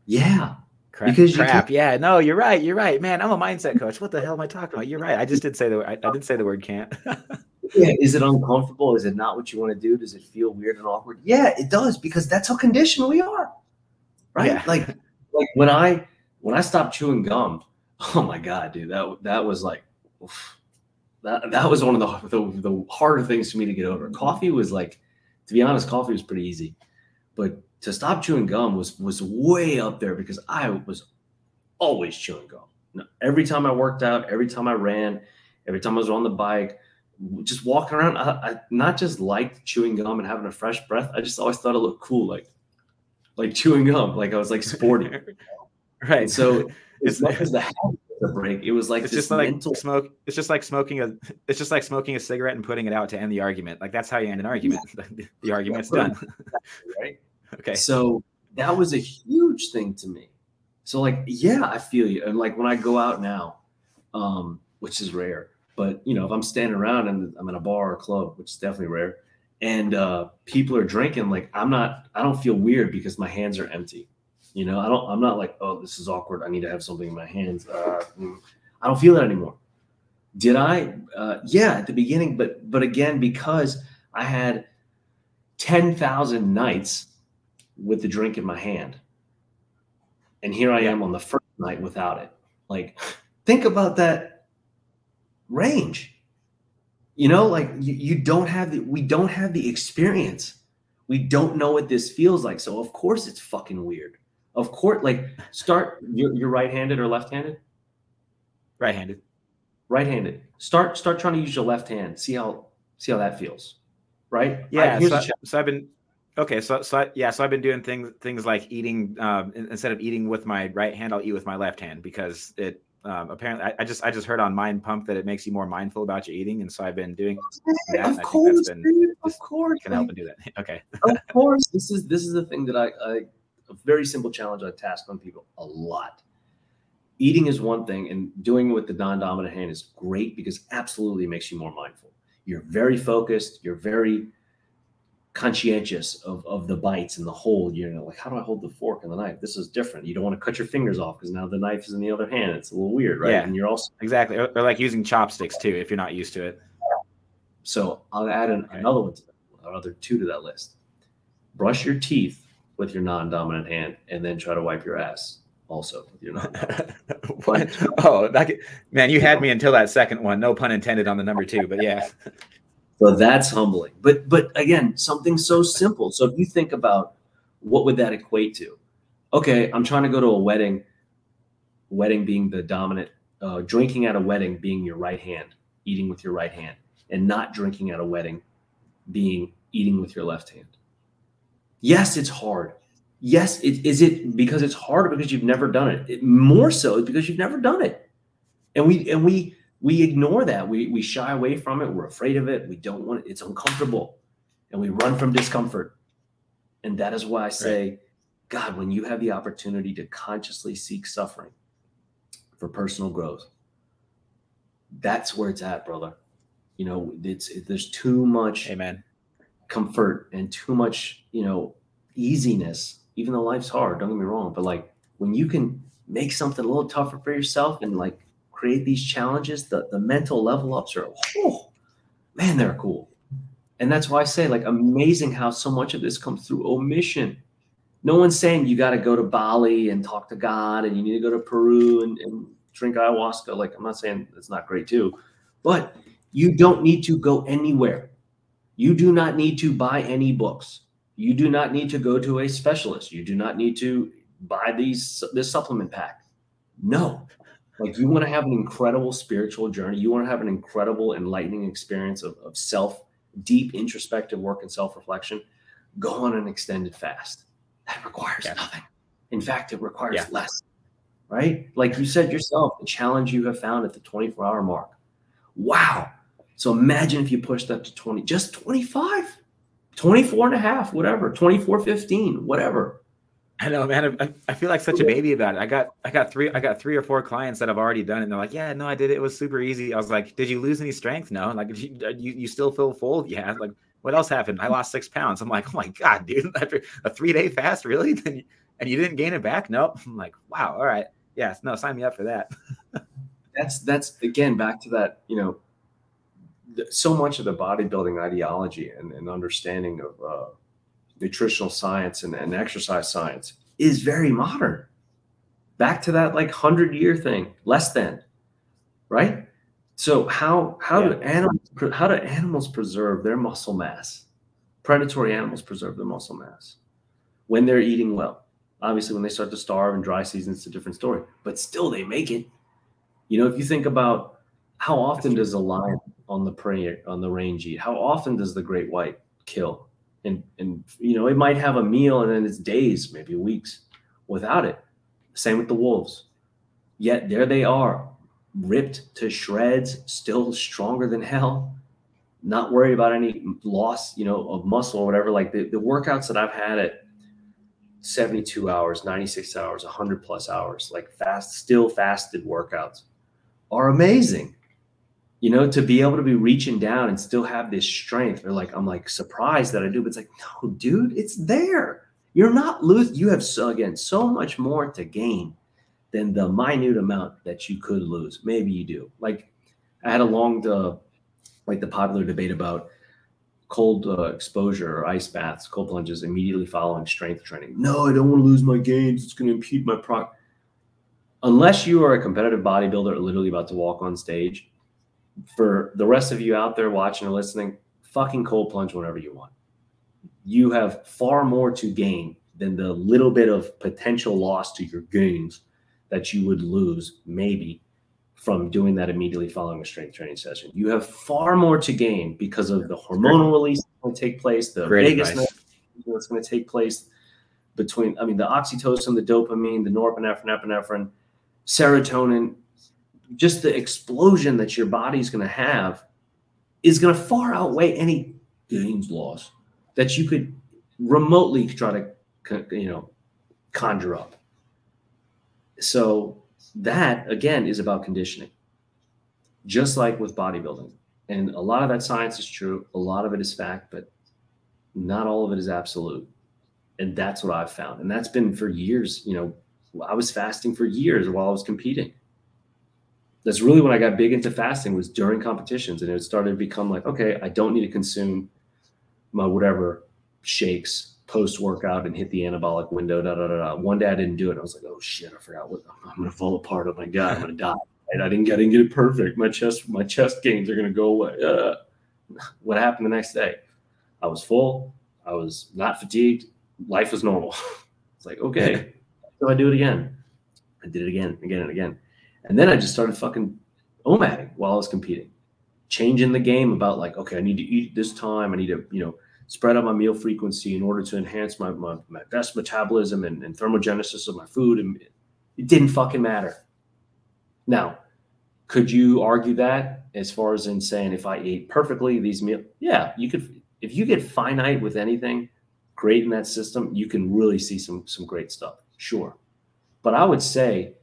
Yeah. Crap, because crap. Yeah, no, you're right. You're right, man. I'm a mindset coach. What the hell am I talking about? You're right. I just did say the I, I did say the word can't. yeah. Is it uncomfortable? Is it not what you want to do? Does it feel weird and awkward? Yeah, it does because that's how conditioned we are. Right. Yeah. Like, like when I when I stopped chewing gum, oh my god, dude, that that was like. Oof that that was one of the, the, the harder things for me to get over. Coffee was like, to be honest, coffee was pretty easy, but to stop chewing gum was was way up there because I was always chewing gum. Every time I worked out, every time I ran, every time I was on the bike, just walking around, I, I not just liked chewing gum and having a fresh breath. I just always thought it looked cool, like like chewing gum, like I was like sporty. right. And so as much as the habit the break. It was like it's just like smoke. It's just like smoking a. It's just like smoking a cigarette and putting it out to end the argument. Like that's how you end an argument. the argument's done. right. Okay. So that was a huge thing to me. So like, yeah, I feel you. And like when I go out now, um, which is rare, but you know, if I'm standing around and I'm in a bar or a club, which is definitely rare, and uh, people are drinking, like I'm not. I don't feel weird because my hands are empty. You know, I don't. I'm not like, oh, this is awkward. I need to have something in my hands. Uh, mm, I don't feel that anymore. Did I? Uh, yeah, at the beginning, but but again, because I had ten thousand nights with the drink in my hand, and here I am on the first night without it. Like, think about that range. You know, like you, you don't have the we don't have the experience. We don't know what this feels like. So of course it's fucking weird. Of course, like start. You're, you're right-handed or left-handed? Right-handed. Right-handed. Start start trying to use your left hand. See how see how that feels. Right. Yeah. Right, so, so I've been okay. So so I, yeah. So I've been doing things things like eating um, instead of eating with my right hand, I'll eat with my left hand because it um, apparently I, I, just I just heard on Mind Pump that it makes you more mindful about your eating, and so I've been doing that. Of course, been, of course, can help and do that. Okay. of course, this is this is the thing that I, I a very simple challenge I task on people a lot. Eating is one thing, and doing it with the non-dominant hand is great because absolutely makes you more mindful. You're very focused. You're very conscientious of, of the bites and the hold. You're like, how do I hold the fork and the knife? This is different. You don't want to cut your fingers off because now the knife is in the other hand. It's a little weird, right? Yeah, and you're also exactly or, or like using chopsticks too if you're not used to it. So I'll add an, another one, to that, another two to that list. Brush your teeth with your non-dominant hand, and then try to wipe your ass also with your non. what? Oh, that, man, you had me until that second one. No pun intended on the number two, but yeah. So that's humbling. But but again, something so simple. So if you think about what would that equate to? Okay, I'm trying to go to a wedding. Wedding being the dominant, uh, drinking at a wedding being your right hand, eating with your right hand, and not drinking at a wedding being eating with your left hand. Yes, it's hard. Yes, it, is it because it's hard because you've never done it? it more so because you've never done it, and we and we we ignore that. We we shy away from it. We're afraid of it. We don't want it. It's uncomfortable, and we run from discomfort. And that is why I say, right. God, when you have the opportunity to consciously seek suffering for personal growth, that's where it's at, brother. You know, it's it, there's too much. Amen comfort and too much, you know, easiness, even though life's hard, don't get me wrong, but like when you can make something a little tougher for yourself and like create these challenges, the, the mental level ups are, oh, man, they're cool. And that's why I say, like, amazing how so much of this comes through omission. No one's saying you got to go to Bali and talk to God and you need to go to Peru and, and drink ayahuasca. Like, I'm not saying it's not great too, but you don't need to go anywhere. You do not need to buy any books. You do not need to go to a specialist. You do not need to buy these this supplement pack. No. Like you want to have an incredible spiritual journey. You want to have an incredible enlightening experience of, of self, deep introspective work and self-reflection. Go on an extended fast. That requires yeah. nothing. In fact, it requires yeah. less. Right? Like you said yourself, the challenge you have found at the 24 hour mark. Wow so imagine if you pushed that to 20, just 25, 24 and a half, whatever, 24, 15, whatever. I know, man. I, I, feel like such a baby about it. I got, I got three, I got three or four clients that have already done it. And they're like, "Yeah, no, I did it. It was super easy." I was like, "Did you lose any strength? No. Like, you, you, you still feel full? Yeah. Like, what else happened? I lost six pounds. I'm like, oh my god, dude, after a three day fast, really? and you didn't gain it back? Nope. I'm like, wow. All right. Yes. No, sign me up for that. that's that's again back to that. You know, so much of the bodybuilding ideology and, and understanding of uh, nutritional science and, and exercise science is very modern. Back to that like hundred year thing, less than, right? So how how yeah. do animals how do animals preserve their muscle mass? Predatory animals preserve their muscle mass when they're eating well. Obviously, when they start to starve and dry season, it's a different story. But still, they make it. You know, if you think about how often does a lion on the prey on the range eat? How often does the great white kill? And and you know, it might have a meal and then it's days, maybe weeks without it. Same with the wolves. Yet there they are, ripped to shreds, still stronger than hell, not worried about any loss, you know, of muscle or whatever. Like the, the workouts that I've had at 72 hours, 96 hours, 100 plus hours, like fast, still fasted workouts are amazing. You know, to be able to be reaching down and still have this strength, or like I'm like surprised that I do, but it's like, no, dude, it's there. You're not lose. You have so again so much more to gain than the minute amount that you could lose. Maybe you do. Like I had a long, uh, like the popular debate about cold uh, exposure or ice baths, cold plunges immediately following strength training. No, I don't want to lose my gains. It's going to impede my pro. Unless you are a competitive bodybuilder, literally about to walk on stage, for the rest of you out there watching or listening, fucking cold plunge whenever you want. You have far more to gain than the little bit of potential loss to your gains that you would lose, maybe from doing that immediately following a strength training session. You have far more to gain because of the hormonal release that's going to take place, the Great vagus that's going to take place between, I mean, the oxytocin, the dopamine, the norepinephrine, epinephrine, serotonin, just the explosion that your body's going to have is going to far outweigh any gains loss that you could remotely try to, you know, conjure up. So that again is about conditioning, just like with bodybuilding. And a lot of that science is true, a lot of it is fact, but not all of it is absolute. And that's what I've found. And that's been for years. You know, I was fasting for years while I was competing. That's really when I got big into fasting was during competitions. And it started to become like, okay, I don't need to consume my whatever shakes post workout and hit the anabolic window. Da, da, da, da. One day I didn't do it. I was like, oh shit, I forgot what I'm gonna fall apart. Oh my god, I'm gonna die. And I didn't, I didn't get it perfect. My chest, my chest gains are gonna go away. Uh, what happened the next day? I was full. I was not fatigued. Life was normal. it's like okay, so I do it again. I did it again, again and again, and then I just started fucking OMADing while I was competing, changing the game about like, okay, I need to eat this time. I need to, you know spread out my meal frequency in order to enhance my, my, my best metabolism and, and thermogenesis of my food. And it didn't fucking matter. Now, could you argue that as far as in saying if I ate perfectly these meals? Yeah, you could. If you get finite with anything great in that system, you can really see some some great stuff. Sure, but I would say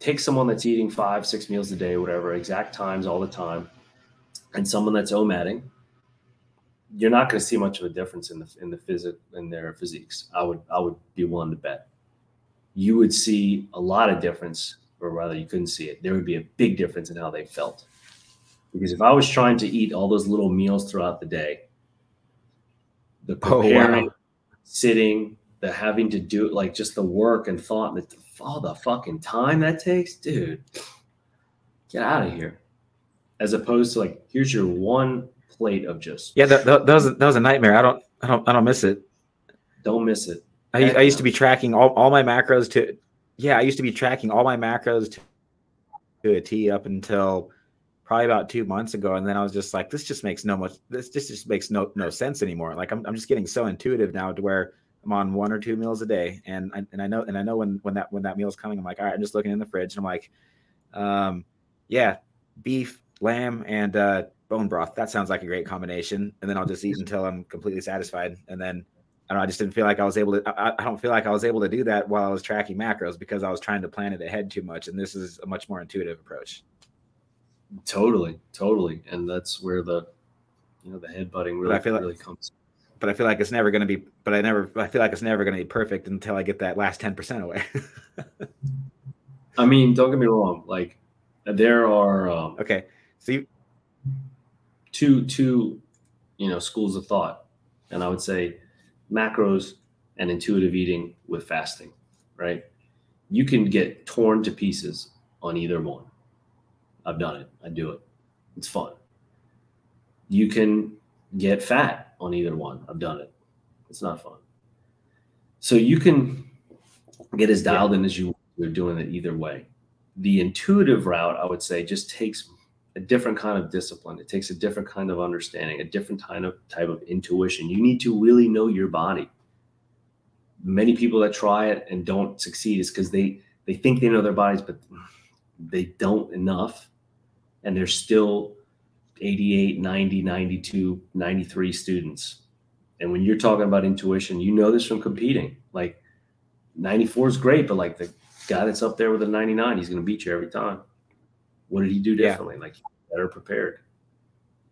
take someone that's eating five, six meals a day, whatever, exact times all the time, and someone that's OMADing you're not going to see much of a difference in the in the physic in their physiques. I would I would be willing to bet. You would see a lot of difference, or rather, you couldn't see it. There would be a big difference in how they felt. Because if I was trying to eat all those little meals throughout the day, the preparing, oh, wow. sitting, the having to do it, like just the work and thought, and all the fucking time that takes, dude, get out of here. As opposed to like, here's your one plate of just yeah. That, that, that was that was a nightmare. I don't I don't I don't miss it. Don't miss it. I, I used to be tracking all, all my macros to yeah. I used to be tracking all my macros to, to a T up until probably about two months ago, and then I was just like, this just makes no much. This just just makes no no sense anymore. Like I'm I'm just getting so intuitive now to where I'm on one or two meals a day, and I, and I know and I know when when that when that meal is coming, I'm like, all right, I'm just looking in the fridge, and I'm like, um, yeah, beef, lamb, and uh, bone broth. That sounds like a great combination. And then I'll just eat until I'm completely satisfied. And then I, don't, I just didn't feel like I was able to. I, I, don't feel like I was able to do that while I was tracking macros because I was trying to plan it ahead too much. And this is a much more intuitive approach. Totally, totally, and that's where the you know the headbutting really, I feel really like, comes. But I feel like it's never going to be. But I never. I feel like it's never going to be perfect until I get that last ten percent away. I mean, don't get me wrong. Like there are um, okay. So you two two you know schools of thought, and I would say macros and intuitive eating with fasting. Right, you can get torn to pieces on either one. I've done it. I do it. It's fun. You can get fat on either one. I've done it. It's not fun. So you can get as dialed in as you are doing it either way. The intuitive route, I would say, just takes a different kind of discipline. It takes a different kind of understanding, a different kind of type of intuition. You need to really know your body. Many people that try it and don't succeed is because they they think they know their bodies, but they don't enough. And they're still 88, 90, 92, 93 students. And when you're talking about intuition, you know this from competing. Like 94 is great, but like the guy that's up there with a 99, he's going to beat you every time. What did he do differently? Yeah. Like better prepared.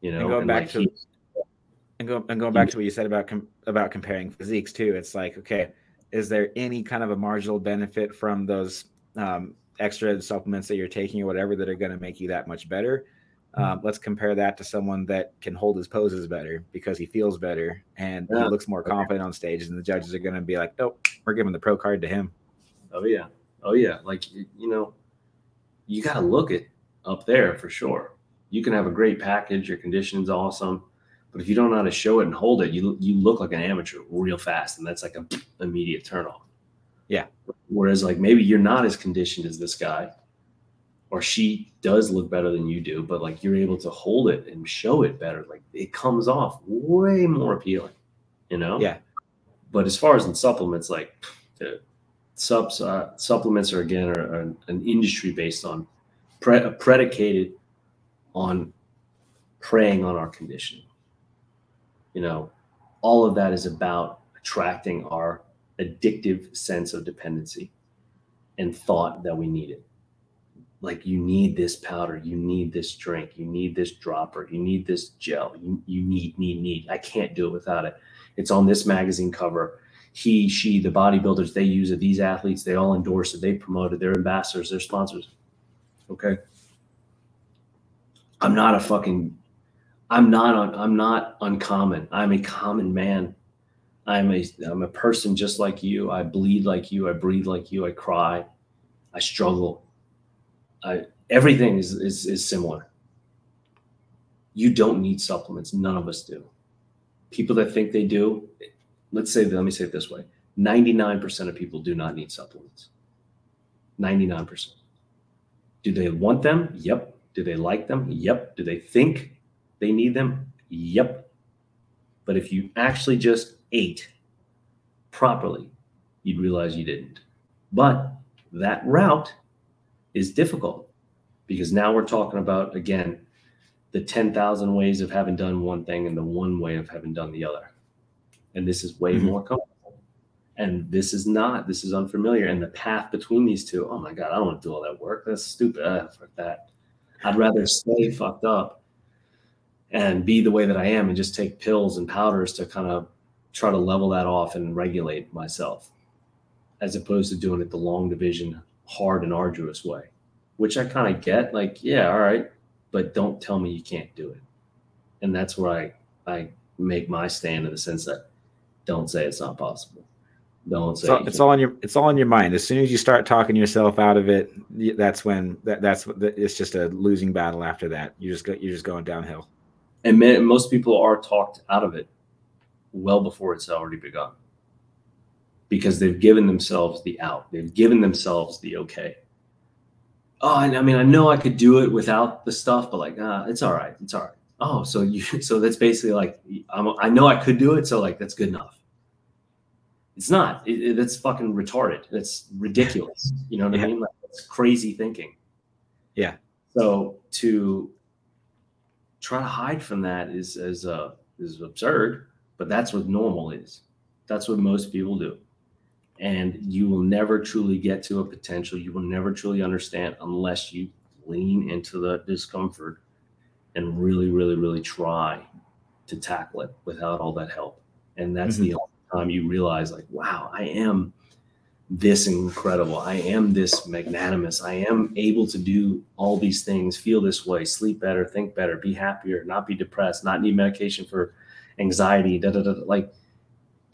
You know, and going and back like to he, and, go, and going back to what you said about com- about comparing physiques too. It's like, okay, is there any kind of a marginal benefit from those um, extra supplements that you're taking or whatever that are going to make you that much better? Um, let's compare that to someone that can hold his poses better because he feels better and yeah. he looks more confident on stage. And the judges are going to be like, nope, we're giving the pro card to him. Oh, yeah. Oh, yeah. Like, you know, you got to look it up there for sure. You can have a great package, your conditioning's awesome, but if you don't know how to show it and hold it, you you look like an amateur real fast, and that's like a immediate turnoff. Yeah. Whereas like maybe you're not as conditioned as this guy, or she does look better than you do, but like you're able to hold it and show it better. Like it comes off way more appealing, you know? Yeah. But as far as in supplements, like the subs, uh, supplements are again are, are an industry based on pre- predicated on preying on our condition. You know, all of that is about attracting our addictive sense of dependency and thought that we need it. Like you need this powder, you need this drink, you need this dropper, you need this gel, you, you need, need, need. I can't do it without it. It's on this magazine cover. He, she, the bodybuilders, they use it. These athletes, they all endorse it. They promote it. They're ambassadors, they're sponsors. Okay. I'm not a fucking I'm not on I'm not uncommon. I'm a common man. I'm a I'm a person just like you. I bleed like you. I breathe like you. I cry. I struggle. I everything is is, is similar. You don't need supplements. None of us do. People that think they do, let's say let me say it this way. 99% of people do not need supplements. 99%. Do they want them? Yep. Do they like them? Yep. Do they think they need them? Yep. But if you actually just ate properly, you'd realize you didn't. But that route is difficult because now we're talking about, again, the 10,000 ways of having done one thing and the one way of having done the other. And this is way mm-hmm. more comfortable. And this is not this is unfamiliar. And the path between these two oh my god i don't want to do all that work. That's stupid. Ah, fuck that. I'd rather stay fucked up and be the way that i am and just take pills and powders to kind of try to level that off and regulate myself as opposed to doing it the long division hard and arduous way which i kind of get like yeah all right but don't tell me you can't do it and that's where i i make my stand in the sense that don't say it's not possible don't say it's, all, in your it's all in your mind. As soon as you start talking yourself out of it, that's when that, that's it's just a losing battle. After that, you just go, you're just going downhill. And most people are talked out of it well before it's already begun because they've given themselves the out. They've given themselves the okay. Oh, I mean, I know I could do it without the stuff, but like, ah, it's all right. It's all right. Oh, so you, so that's basically like, I'm, I know I could do it. So like, that's good enough. It's not. It, it, that's fucking retarded. That's ridiculous. You know what yeah. I mean? Like, that's crazy thinking. Yeah. So to try to hide from that is is uh is absurd. But that's what normal is. That's what most people do. And you will never truly get to a potential. You will never truly understand unless you lean into the discomfort and really, really, really try to tackle it without all that help. And that's mm-hmm. the only time you realize, like, wow, I am this incredible. I am this magnanimous. I am able to do all these things, feel this way, sleep better, think better, be happier, not be depressed, not need medication for anxiety. Da, da, da. Like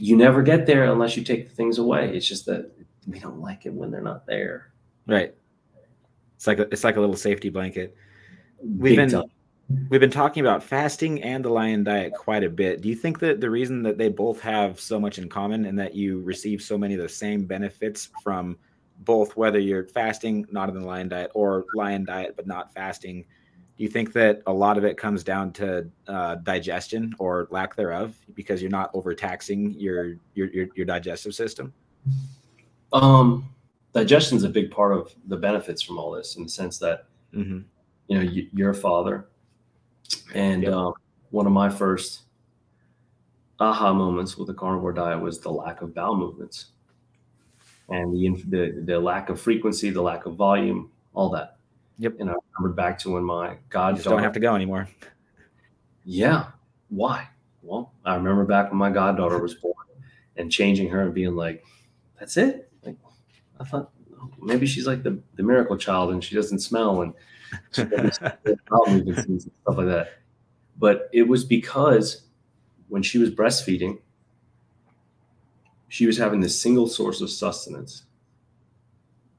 you never get there unless you take the things away. It's just that we don't like it when they're not there. Right. It's like a, it's like a little safety blanket. We've Big been time. we've been talking about fasting and the lion diet quite a bit. Do you think that the reason that they both have so much in common and that you receive so many of the same benefits from both whether you're fasting not in the lion diet or lion diet but not fasting do you think that a lot of it comes down to uh, digestion or lack thereof because you're not overtaxing your your your, your digestive system? Um, digestion is a big part of the benefits from all this in the sense that mm-hmm. you know you, are a father, and yep. um, one of my first aha moments with the carnivore diet was the lack of bowel movements and the, the the lack of frequency, the lack of volume, all that. Yep. And I remembered back to when my goddaughter don't have to go anymore. Yeah. Why? Well, I remember back when my goddaughter was born and changing her and being like, that's it. Like, I thought oh, maybe she's like the, the miracle child and she doesn't smell and stuff like that. But it was because when she was breastfeeding, she was having this single source of sustenance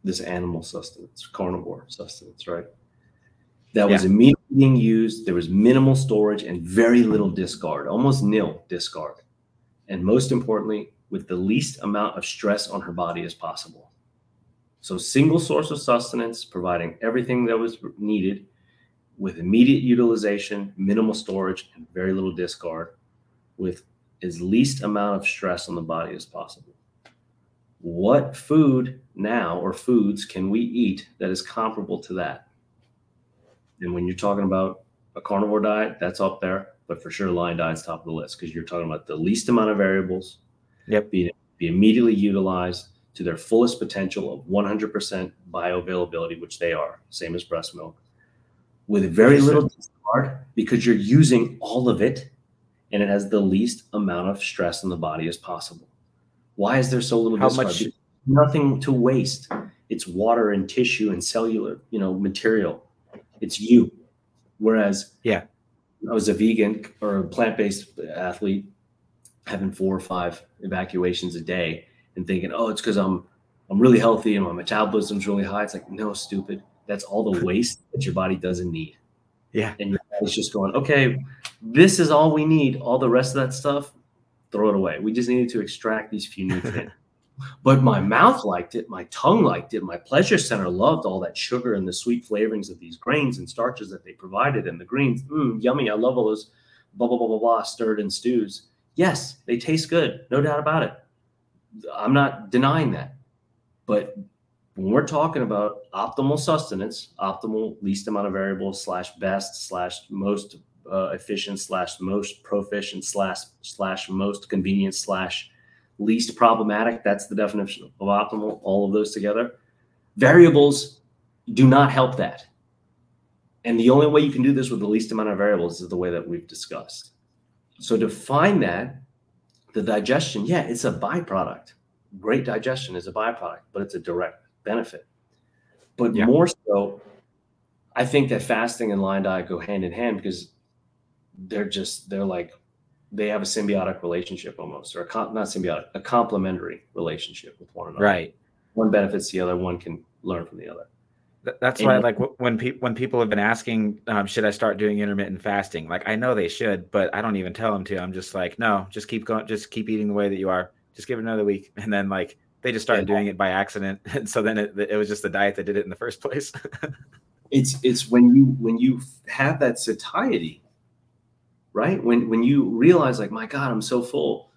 this animal sustenance, carnivore sustenance, right? That was immediately being used. There was minimal storage and very little discard, almost nil discard. And most importantly, with the least amount of stress on her body as possible. So, single source of sustenance, providing everything that was needed with immediate utilization, minimal storage, and very little discard, with as least amount of stress on the body as possible what food now or foods can we eat that is comparable to that? And when you're talking about a carnivore diet, that's up there, but for sure, lion diet's top of the list because you're talking about the least amount of variables, yep, be, be immediately utilized to their fullest potential of 100% bioavailability, which they are, same as breast milk, with very little discard because you're using all of it and it has the least amount of stress in the body as possible. Why is there so little How discard? Much? Nothing to waste. It's water and tissue and cellular, you know, material. It's you. Whereas, yeah, I was a vegan or a plant-based athlete, having four or five evacuations a day, and thinking, oh, it's because I'm I'm really healthy and my metabolism's really high. It's like, no, stupid. That's all the waste that your body doesn't need. Yeah. And your body's just going, okay, this is all we need. All the rest of that stuff, throw it away. We just needed to extract these few nutrients. but my mouth liked it, my tongue liked it, my pleasure center loved all that sugar and the sweet flavorings of these grains and starches that they provided, and the greens, mm, yummy. I love all those blah blah blah blah blah stirred in stews. Yes, they taste good, no doubt about it. I'm not denying that, but when we're talking about optimal sustenance, optimal least amount of variables slash best slash most uh, efficient slash most proficient slash slash most convenient slash least problematic. That's the definition of optimal. All of those together. Variables do not help that. And the only way you can do this with the least amount of variables is the way that we've discussed. So to find that, the digestion, yeah, it's a byproduct. Great digestion is a byproduct, but it's a direct benefit. But yeah. more so, I think that fasting and lion diet go hand in hand because they're just they're like they have a symbiotic relationship almost, or a not symbiotic, a complementary relationship with one another. Right. One benefits the other. One can learn from the other. That's and, why, like, when people when people have been asking, um, should I start doing intermittent fasting? Like, I know they should, but I don't even tell them to. I'm just like, no, just keep going, just keep eating the way that you are. Just give it another week, and then like they just started doing it by accident, and so then it, it was just the diet that did it in the first place. it's it's when you when you have that satiety right? When when you realize like, my God, I'm so full.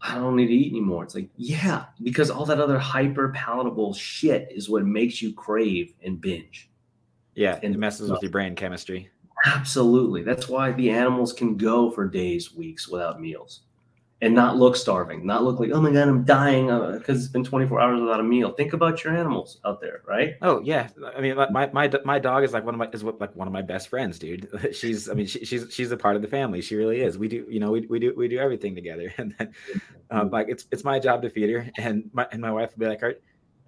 I don't need to eat anymore. It's like, yeah, because all that other hyper palatable shit is what makes you crave and binge. Yeah, and it messes with your brain chemistry. Absolutely. That's why the animals can go for days, weeks without meals. And not look starving, not look like, oh my God, I'm dying because it's been 24 hours without a meal. Think about your animals out there, right? Oh yeah. I mean, my, my, my dog is like one of my, is like one of my best friends, dude. She's, I mean, she, she's, she's a part of the family. She really is. We do, you know, we, we do, we do everything together. And then um, like, it's, it's my job to feed her. And my, and my wife will be like, are,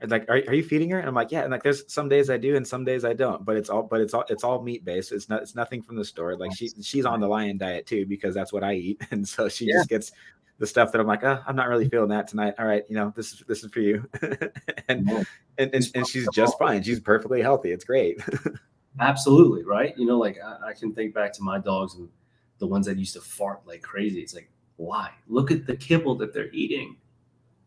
like, are, are you feeding her? And I'm like, yeah. And like, there's some days I do and some days I don't, but it's all, but it's all, it's all meat based. It's not, it's nothing from the store. Like she, she's on the lion diet too, because that's what I eat. And so she yeah. just gets, the stuff that I'm like, oh, I'm not really feeling that tonight. All right, you know, this is this is for you. and, and, and and she's just fine. She's perfectly healthy. It's great. Absolutely, right? You know, like I, I, can think back to my dogs and the ones that used to fart like crazy. It's like, why? Look at the kibble that they're eating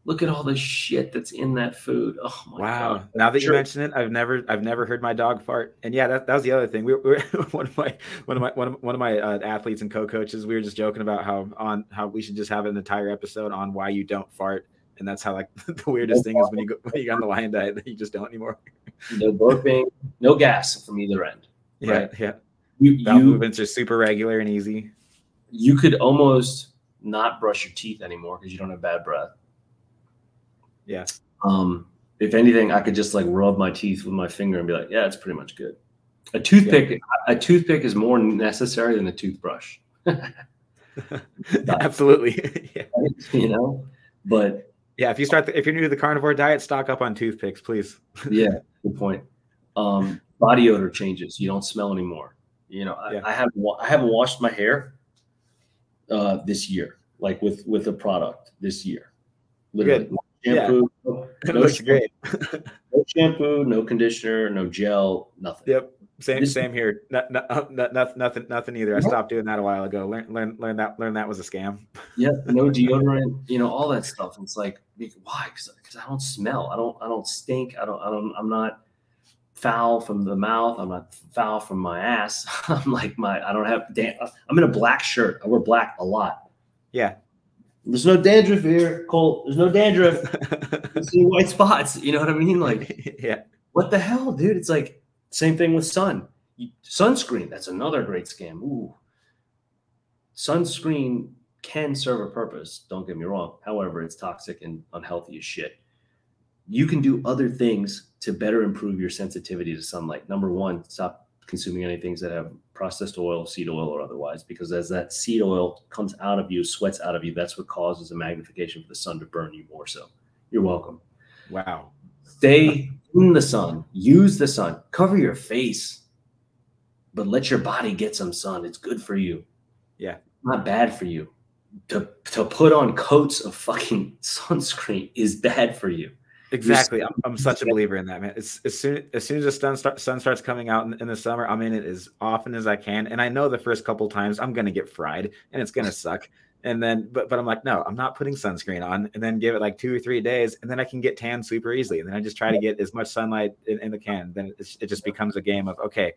look at all the shit that's in that food. Oh my wow. god! Now that sure. you mention it, I've never I've never heard my dog fart. And yeah, that, that was the other thing. We were one of my one of my one of, one of my uh, athletes and co-coaches. We were just joking about how on how we should just have an entire episode on why you don't fart. And that's how like the weirdest no thing is when you go when you go on the lion diet that you just don't anymore. no burping, no gas from either end. Yeah, right? yeah. You, Bowel you, movements are super regular and easy. You could almost not brush your teeth anymore because you don't have bad breath yeah. Um, if anything, I could just like rub my teeth with my finger and be like, yeah, it's pretty much good. A toothpick, yeah. a toothpick is more necessary than a toothbrush. Absolutely. yeah. You know, but yeah, if you start, the, if you're new to the carnivore diet, stock up on toothpicks, please. yeah, good point. Um, body odor changes. You don't smell anymore. You know, I, yeah. I have I haven't washed my hair uh, this year, like with with a product this year. Literally, Good shampoo. Yeah. No, no looks shampoo, great. no shampoo, no conditioner, no gel, nothing. Yep. Same, this, same here. Not, not, uh, not, nothing, nothing either. I stopped doing that a while ago. Learn, learn, learn that, learn that was a scam. Yeah, no deodorant, you know, all that stuff. And it's like, why? Because I don't smell. I don't, I don't stink. I don't, I don't. I'm not foul from the mouth. I'm not foul from my ass. I'm like my. I don't have. I'm in a black shirt. I wear black a lot. Yeah. There's no dandruff here, Colt. There's no dandruff. see white spots. You know what I mean? Like, yeah. What the hell, dude? It's like same thing with sun. Sunscreen. That's another great scam. Ooh. Sunscreen can serve a purpose. Don't get me wrong. However, it's toxic and unhealthy as shit. You can do other things to better improve your sensitivity to sunlight. Number one, stop consuming any things that have processed oil, seed oil, or otherwise, because as that seed oil comes out of you, sweats out of you, that's what causes a magnification for the sun to burn you more so. You're welcome. Wow. Stay in the sun, use the sun, cover your face, but let your body get some sun. It's good for you. Yeah. Not bad for you. To, to put on coats of fucking sunscreen is bad for you. Exactly. I'm, I'm such a believer in that, man. It's, as soon as soon as the sun, start, sun starts coming out in, in, the summer, I'm in it as often as I can. And I know the first couple times I'm gonna get fried and it's gonna suck. And then, but but I'm like, no, I'm not putting sunscreen on. And then give it like two or three days, and then I can get tan super easily. And then I just try to get as much sunlight in, in the can. Then it just becomes a game of okay,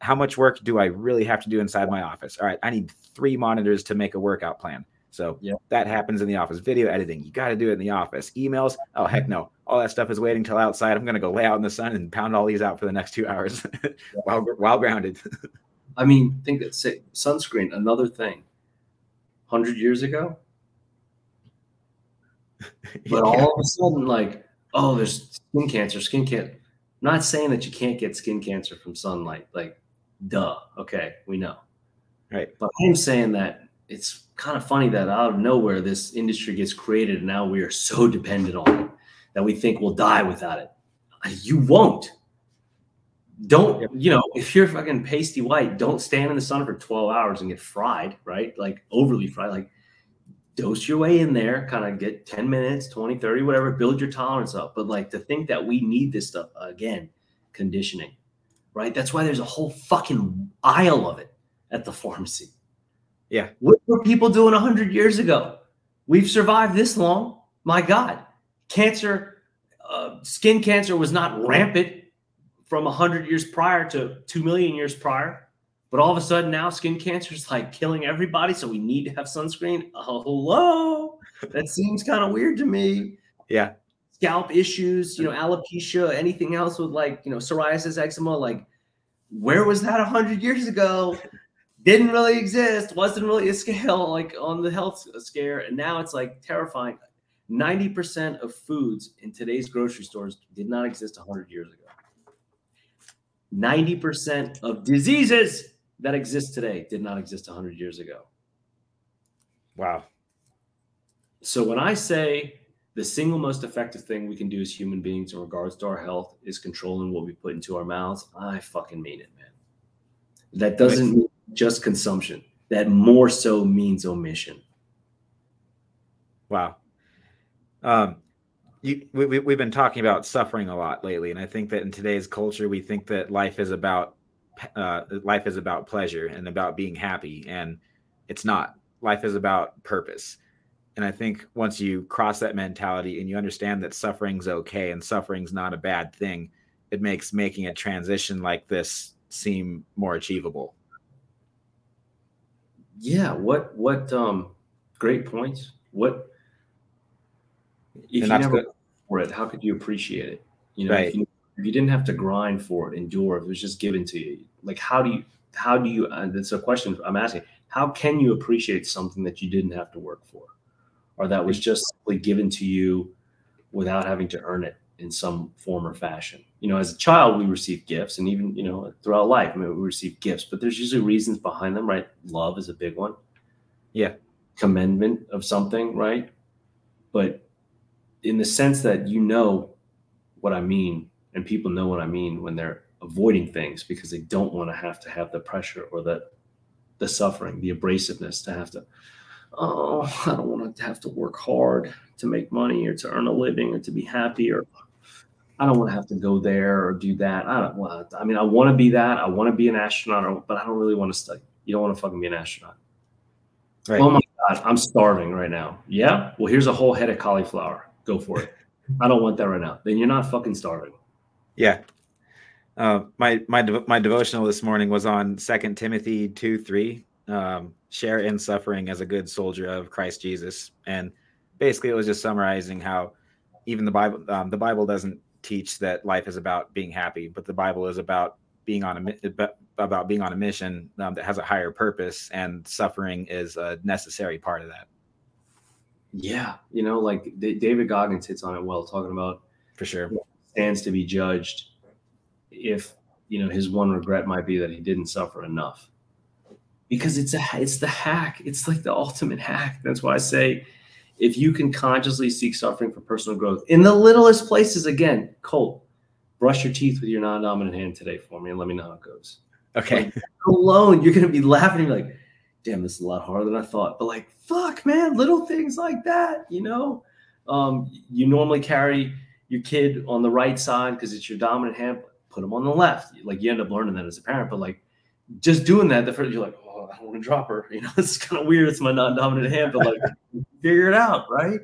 how much work do I really have to do inside my office? All right, I need three monitors to make a workout plan. So yeah. that happens in the office. Video editing, you got to do it in the office. Emails, oh heck no, all that stuff is waiting till outside. I'm gonna go lay out in the sun and pound all these out for the next two hours while while grounded. I mean, think that say, sunscreen, another thing. Hundred years ago, but yeah. all of a sudden, like, oh, there's skin cancer, skin cancer. I'm not saying that you can't get skin cancer from sunlight. Like, duh. Okay, we know. Right. But I'm saying that it's kind of funny that out of nowhere this industry gets created and now we are so dependent on it that we think we'll die without it. Uh, you won't. Don't, you know, if you're fucking pasty white, don't stand in the sun for 12 hours and get fried, right? Like overly fried. Like dose your way in there, kind of get 10 minutes, 20, 30, whatever, build your tolerance up. But like to think that we need this stuff again, conditioning, right? That's why there's a whole fucking aisle of it at the pharmacy. Yeah. What were people doing 100 years ago? We've survived this long. My God. Cancer, uh, skin cancer was not rampant from 100 years prior to 2 million years prior. But all of a sudden now skin cancer is like killing everybody. So we need to have sunscreen. Oh, hello. That seems kind of weird to me. Yeah. Scalp issues, you know, alopecia, anything else with like, you know, psoriasis, eczema. Like, where was that 100 years ago? didn't really exist, wasn't really a scale like on the health scare, and now it's like terrifying. 90% of foods in today's grocery stores did not exist 100 years ago. 90% of diseases that exist today did not exist 100 years ago. Wow. So when I say the single most effective thing we can do as human beings in regards to our health is controlling what we put into our mouths, I fucking mean it, man. That doesn't mean just consumption. That more so means omission. Wow. Um, you, we, we've been talking about suffering a lot lately, and I think that in today's culture, we think that life is about uh, life is about pleasure and about being happy, and it's not. Life is about purpose. And I think once you cross that mentality and you understand that suffering's okay and suffering's not a bad thing, it makes making a transition like this seem more achievable. Yeah, what what um great points. What if and you never for it, how could you appreciate it? You know, right. if, you, if, you, didn't have to grind for it, endure, if it was just given to you, like how do you how do you and it's a question I'm asking, how can you appreciate something that you didn't have to work for? Or that was just simply given to you without having to earn it in some form or fashion. You know, as a child, we receive gifts, and even you know throughout life, I mean, we receive gifts, but there's usually reasons behind them, right? Love is a big one. Yeah. Commendment of something, right? But in the sense that you know what I mean, and people know what I mean when they're avoiding things because they don't want to have to have the pressure or the the suffering, the abrasiveness to have to. Oh, I don't want to have to work hard to make money or to earn a living or to be happy or I don't want to have to go there or do that. I don't want. I mean, I want to be that. I want to be an astronaut, but I don't really want to study. You don't want to fucking be an astronaut. Right. Oh my god, I'm starving right now. Yeah. Well, here's a whole head of cauliflower. Go for it. I don't want that right now. Then you're not fucking starving. Yeah. Uh, my my my devotional this morning was on Second Timothy two three. Um, share in suffering as a good soldier of Christ Jesus, and basically it was just summarizing how even the Bible um, the Bible doesn't teach that life is about being happy, but the Bible is about being on a about being on a mission um, that has a higher purpose, and suffering is a necessary part of that. Yeah, you know, like David Goggins hits on it well, talking about for sure. stands to be judged if you know his one regret might be that he didn't suffer enough. Because it's a it's the hack. It's like the ultimate hack. That's why i say if you can consciously seek suffering for personal growth in the littlest places again colt brush your teeth with your non-dominant hand today for me and let me know how it goes. Okay. Like, alone you're gonna be laughing like damn this is a lot harder than i thought. But like fuck man little things like that you know? Um, you normally carry your kid on the right side because it's your dominant hand put them on the left. Like you end up learning that as a parent but like just doing that the first you're like oh i don't want to drop her you know? It's kind of weird it's my non-dominant hand but like figure it out right?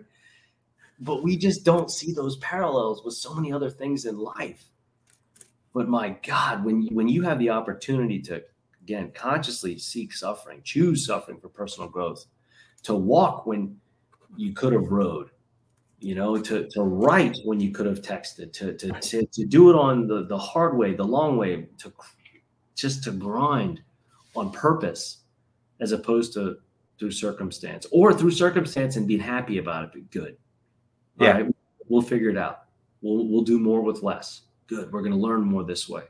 But we just don't see those parallels with so many other things in life. But my god when you, when you have the opportunity to again consciously seek suffering choose suffering for personal growth to walk when you could have rode you know to, to write when you could have texted to, to, to, to do it on the, the hard way the long way to just to grind on purpose as opposed to through circumstance or through circumstance and being happy about it but good. Yeah. right? we'll figure it out. We'll, we'll do more with less. Good we're going to learn more this way.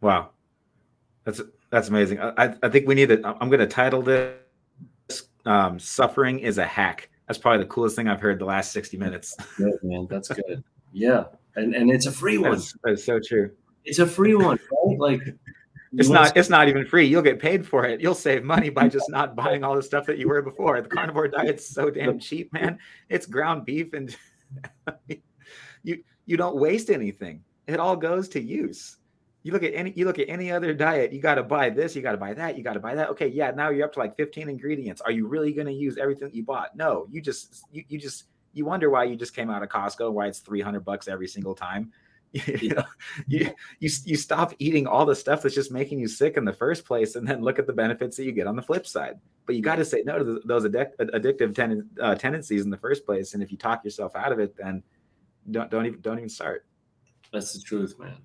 Wow that's that's amazing i, I think we need to i'm going to title this um, suffering is a hack that's probably the coolest thing I've heard the last 60 minutes. good, man. That's good. yeah. And and it's a free one. That's, that's so true. It's a free one, right? Like it's not it's not even free. You'll get paid for it. You'll save money by just not buying all the stuff that you were before. The carnivore diet's so damn cheap, man. It's ground beef and you you don't waste anything. It all goes to use. You look at any you look at any other diet, you got to buy this, you got to buy that, you got to buy that. Okay, yeah, now you're up to like 15 ingredients. Are you really going to use everything you bought? No, you just you, you just you wonder why you just came out of Costco, why it's 300 bucks every single time. you know, you, you you stop eating all the stuff that's just making you sick in the first place, and then look at the benefits that you get on the flip side. But you got to say no to those addic- addictive ten- uh, tendencies in the first place, and if you talk yourself out of it, then don't don't even don't even start. That's the truth, man.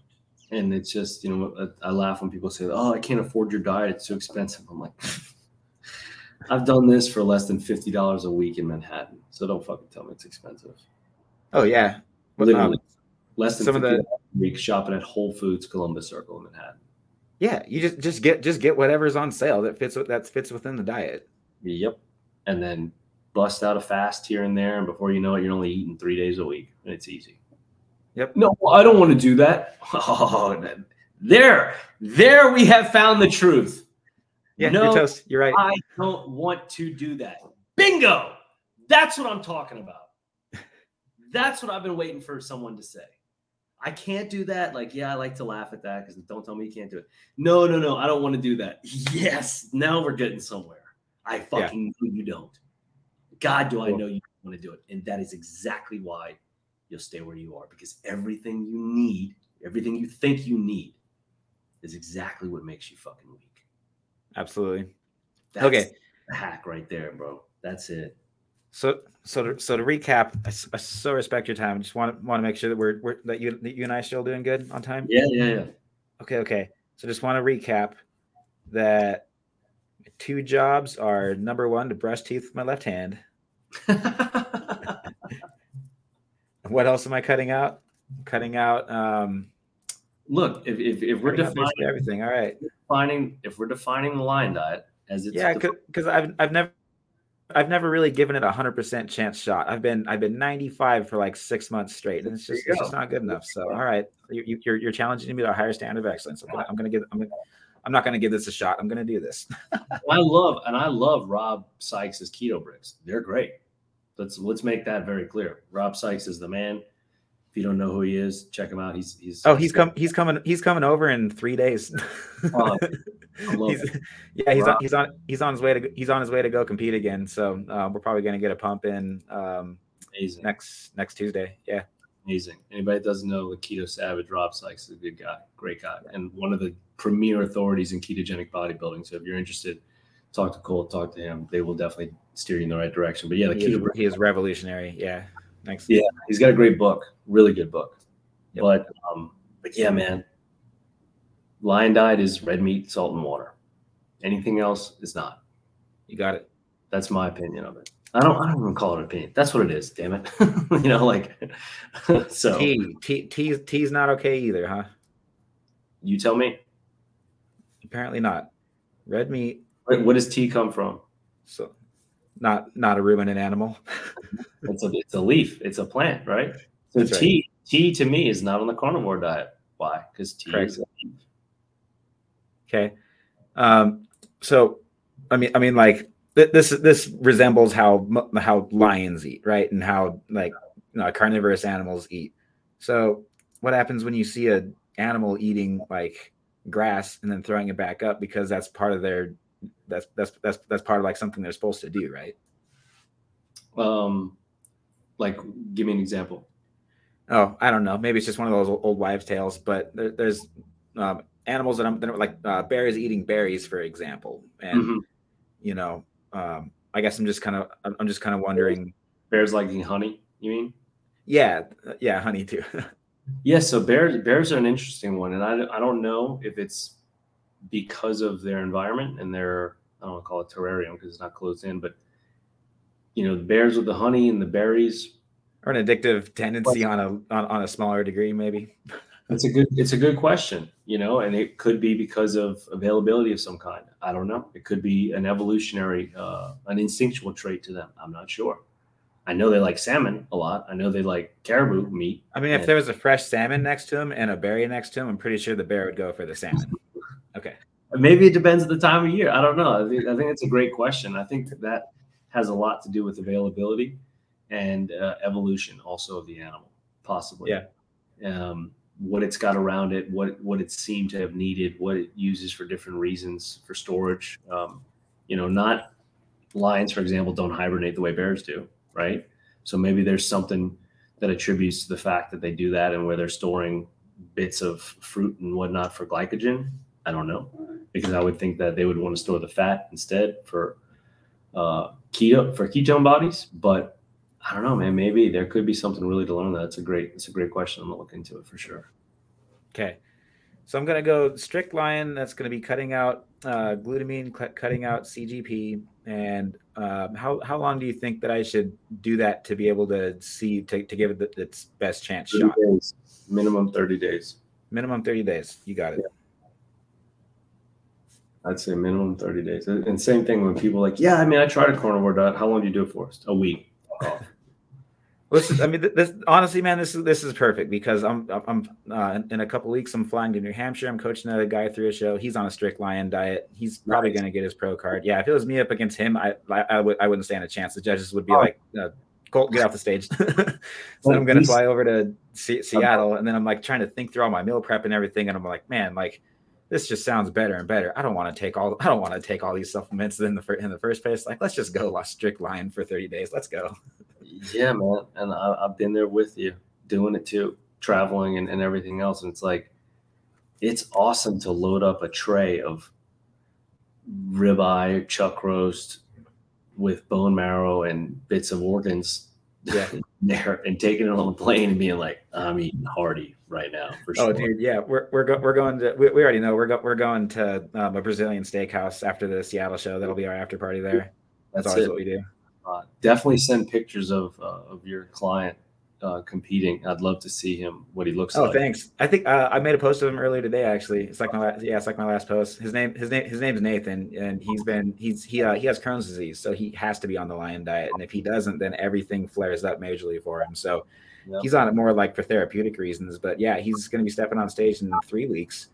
And it's just, you know, I, I laugh when people say, "Oh, I can't afford your diet; it's too expensive." I'm like, I've done this for less than fifty dollars a week in Manhattan, so don't fucking tell me it's expensive. Oh yeah, Literally, um, less than some of fifty the- week shopping at Whole Foods, Columbus Circle in Manhattan. yeah. You just just get just get whatever's on sale that fits with- that fits within the diet. Yep. And then bust out a fast here and there, and before you know it, you're only eating three days a week, and it's easy. Yep. No, I don't want to do that. Oh, there, there, we have found the truth. Yeah, no, you're toast. You're right. I don't want to do that. Bingo. That's what I'm talking about. That's what I've been waiting for someone to say. I can't do that. Like, yeah, I like to laugh at that because don't tell me you can't do it. No, no, no. I don't want to do that. Yes. Now we're getting somewhere. I fucking know you don't. God, do I know you want to do it. And that is exactly why you'll stay where you are because everything you need, everything you think you need, is exactly what makes you fucking weak. Absolutely. That's Okay. the hack right there, bro. That's it. So so to, so to recap, I so respect your time. I just want to want to make sure that we're, we're that you that you and I are still doing good on time. Yeah, yeah, yeah. Okay, okay. So just want to recap that two jobs are number one to brush teeth with my left hand. What else am I cutting out? Cutting out um Look, if, if, if we're defining, everything. All right. defining if we're defining the lion diet as it's Yeah, because I've I've never I've never really given it a hundred percent chance shot. I've been I've been ninety five for like six months straight, and it's just it's just not good enough. So all right, you, you- you're you're challenging me to a higher standard of excellence. I'm gonna I'm gonna give I'm gonna, I'm not gonna give this a shot. I'm gonna do this. I love and I love Rob Sikes's keto bricks. They're great. Let's let's make that very clear. Rob Sikes is the man. If you don't know who he is, check him out. He's he's Oh, he's come he's coming he's coming over in three days. Love He's- yeah, he's on, he's on he's on his way to go- he's on his way to go compete again. So uh, we're probably gonna get a pump in um, amazing. next next Tuesday. Yeah. Amazing. Anybody that doesn't know the Keto Savage, Rob Sikes is a good guy, great guy, and one of the premier authorities in ketogenic bodybuilding. So if you're interested, talk to Colt, talk to him. They will definitely steer you in the right direction. But yeah, the He is, he is revolutionary. Yeah. Thanks. Yeah. he's got a great book, really good book. Yep. But um, but yeah, man, lion diet is red meat, salt, and water. Anything else is not. You got it. That's my opinion of it. I don't. I don't even call it an opinion. That's what it is. Damn it. you know, like so. T T T T's not okay either, huh? You tell me. Apparently not. Red meat, Where, where does tea come from? so not not a ruminant animal. It's a it's a leaf. It's a plant, right? So That's right. tea tea to me is not on the carnivore diet. Why? Because tea Correct. is a leaf. Okay. Um, so I mean I mean like th- this this resembles how how lions eat, right? And how like you know, carnivorous animals eat. So what happens when you see a animal eating like grass and then throwing it back up because that's part of their that's that's that's that's part of like something they're supposed to do, right? Um, like, give me an example. Oh, I don't know. Maybe it's just one of those old, wives' tales. But there, there's um, animals that I'm that are like uh, bears eating berries, for example. And Mhm. you know, um, I guess I'm just kind of I'm just kind of wondering. Bears liking honey. You mean? Yeah, yeah, honey too. Yes. so bears bears are an interesting one, and I I don't know if it's because of their environment and their I don't want to call it terrarium because it's not closed in, but you know, the bears with the honey and the berries. or an addictive tendency on a on, on a smaller degree, maybe. It's a good it's a good question, you know, and it could be because of availability of some kind. I don't know. It could be an evolutionary, uh, an instinctual trait to them. I'm not sure. I know they like salmon a lot. I know they like caribou meat. I mean, if there was a fresh salmon next to him and a berry next to him, I'm pretty sure the bear would go for the salmon. Maybe it depends on the time of year. I don't know. I think, I think it's a great question. I think that has a lot to do with availability and uh, evolution also of the animal, possibly. Yeah. Um, what it's got around it, what what it seemed to have needed, what it uses for different reasons for storage. Um, you know, not lions, for example, don't hibernate the way bears do, right? So maybe there's something that attributes to the fact that they do that and where they're storing bits of fruit and whatnot for glycogen. I don't know because I would think that they would want to store the fat instead for uh, keto for ketone bodies. But I don't know, man. Maybe there could be something really to learn. That it's a great, it's a great question. I'm gonna look into it for sure. Okay. So I'm going to go strict lion. That's going to be cutting out uh, glutamine, cutting out CGP. And um, how how long do you think that I should do that to be able to see to, to give it its best chance shot? Days. Minimum 30 days. Minimum 30 days. You got it. Yeah. I'd say minimum 30 days. And same thing when people like, yeah, I mean, I tried a carnivore diet. How long do you do it for? A week. Oh. Listen, I mean, this honestly, man, this is this is perfect because I'm I'm uh, in a couple weeks I'm flying to New Hampshire. I'm coaching another guy through a show. He's on a strict lion diet. He's probably nice. going to get his pro card. Yeah, if it was me up against him, I I, I would I wouldn't stand a chance. The judges would be oh. like, uh, Colt, get off the stage. so well, I'm going to fly over to C- Seattle, and then I'm like trying to think through all my meal prep and everything, and I'm like, man, like this just sounds better and better. I don't want to take all I don't want to take all these supplements in the in the first place. Like, let's just go strict lion for 30 days. Let's go. Yeah, man. And I, have been there with you doing it too, traveling and, and everything else. And it's like, it's awesome to load up a tray of ribeye, chuck roast with bone marrow and bits of organs yeah. there and taking it on the plane and being like, I'm eating hearty right now for oh, sure. Oh, dude, yeah, we're we're, go- we're going to we, we already know we're go- we're going to um, a Brazilian steakhouse after the Seattle show. That'll be our after party there. That's, That's always it. what we do. Uh, definitely send pictures of uh, of your client uh, competing. I'd love to see him what he looks oh, like. Oh, thanks. I think uh, I made a post of him earlier today. Actually, it's like my last, yeah, it's like my last post. His name his name his name is Nathan, and he's been he's he uh, he has Crohn's disease, so he has to be on the lion diet. And if he doesn't, then everything flares up majorly for him. So yep. he's on it more like for therapeutic reasons. But yeah, he's going to be stepping on stage in three weeks,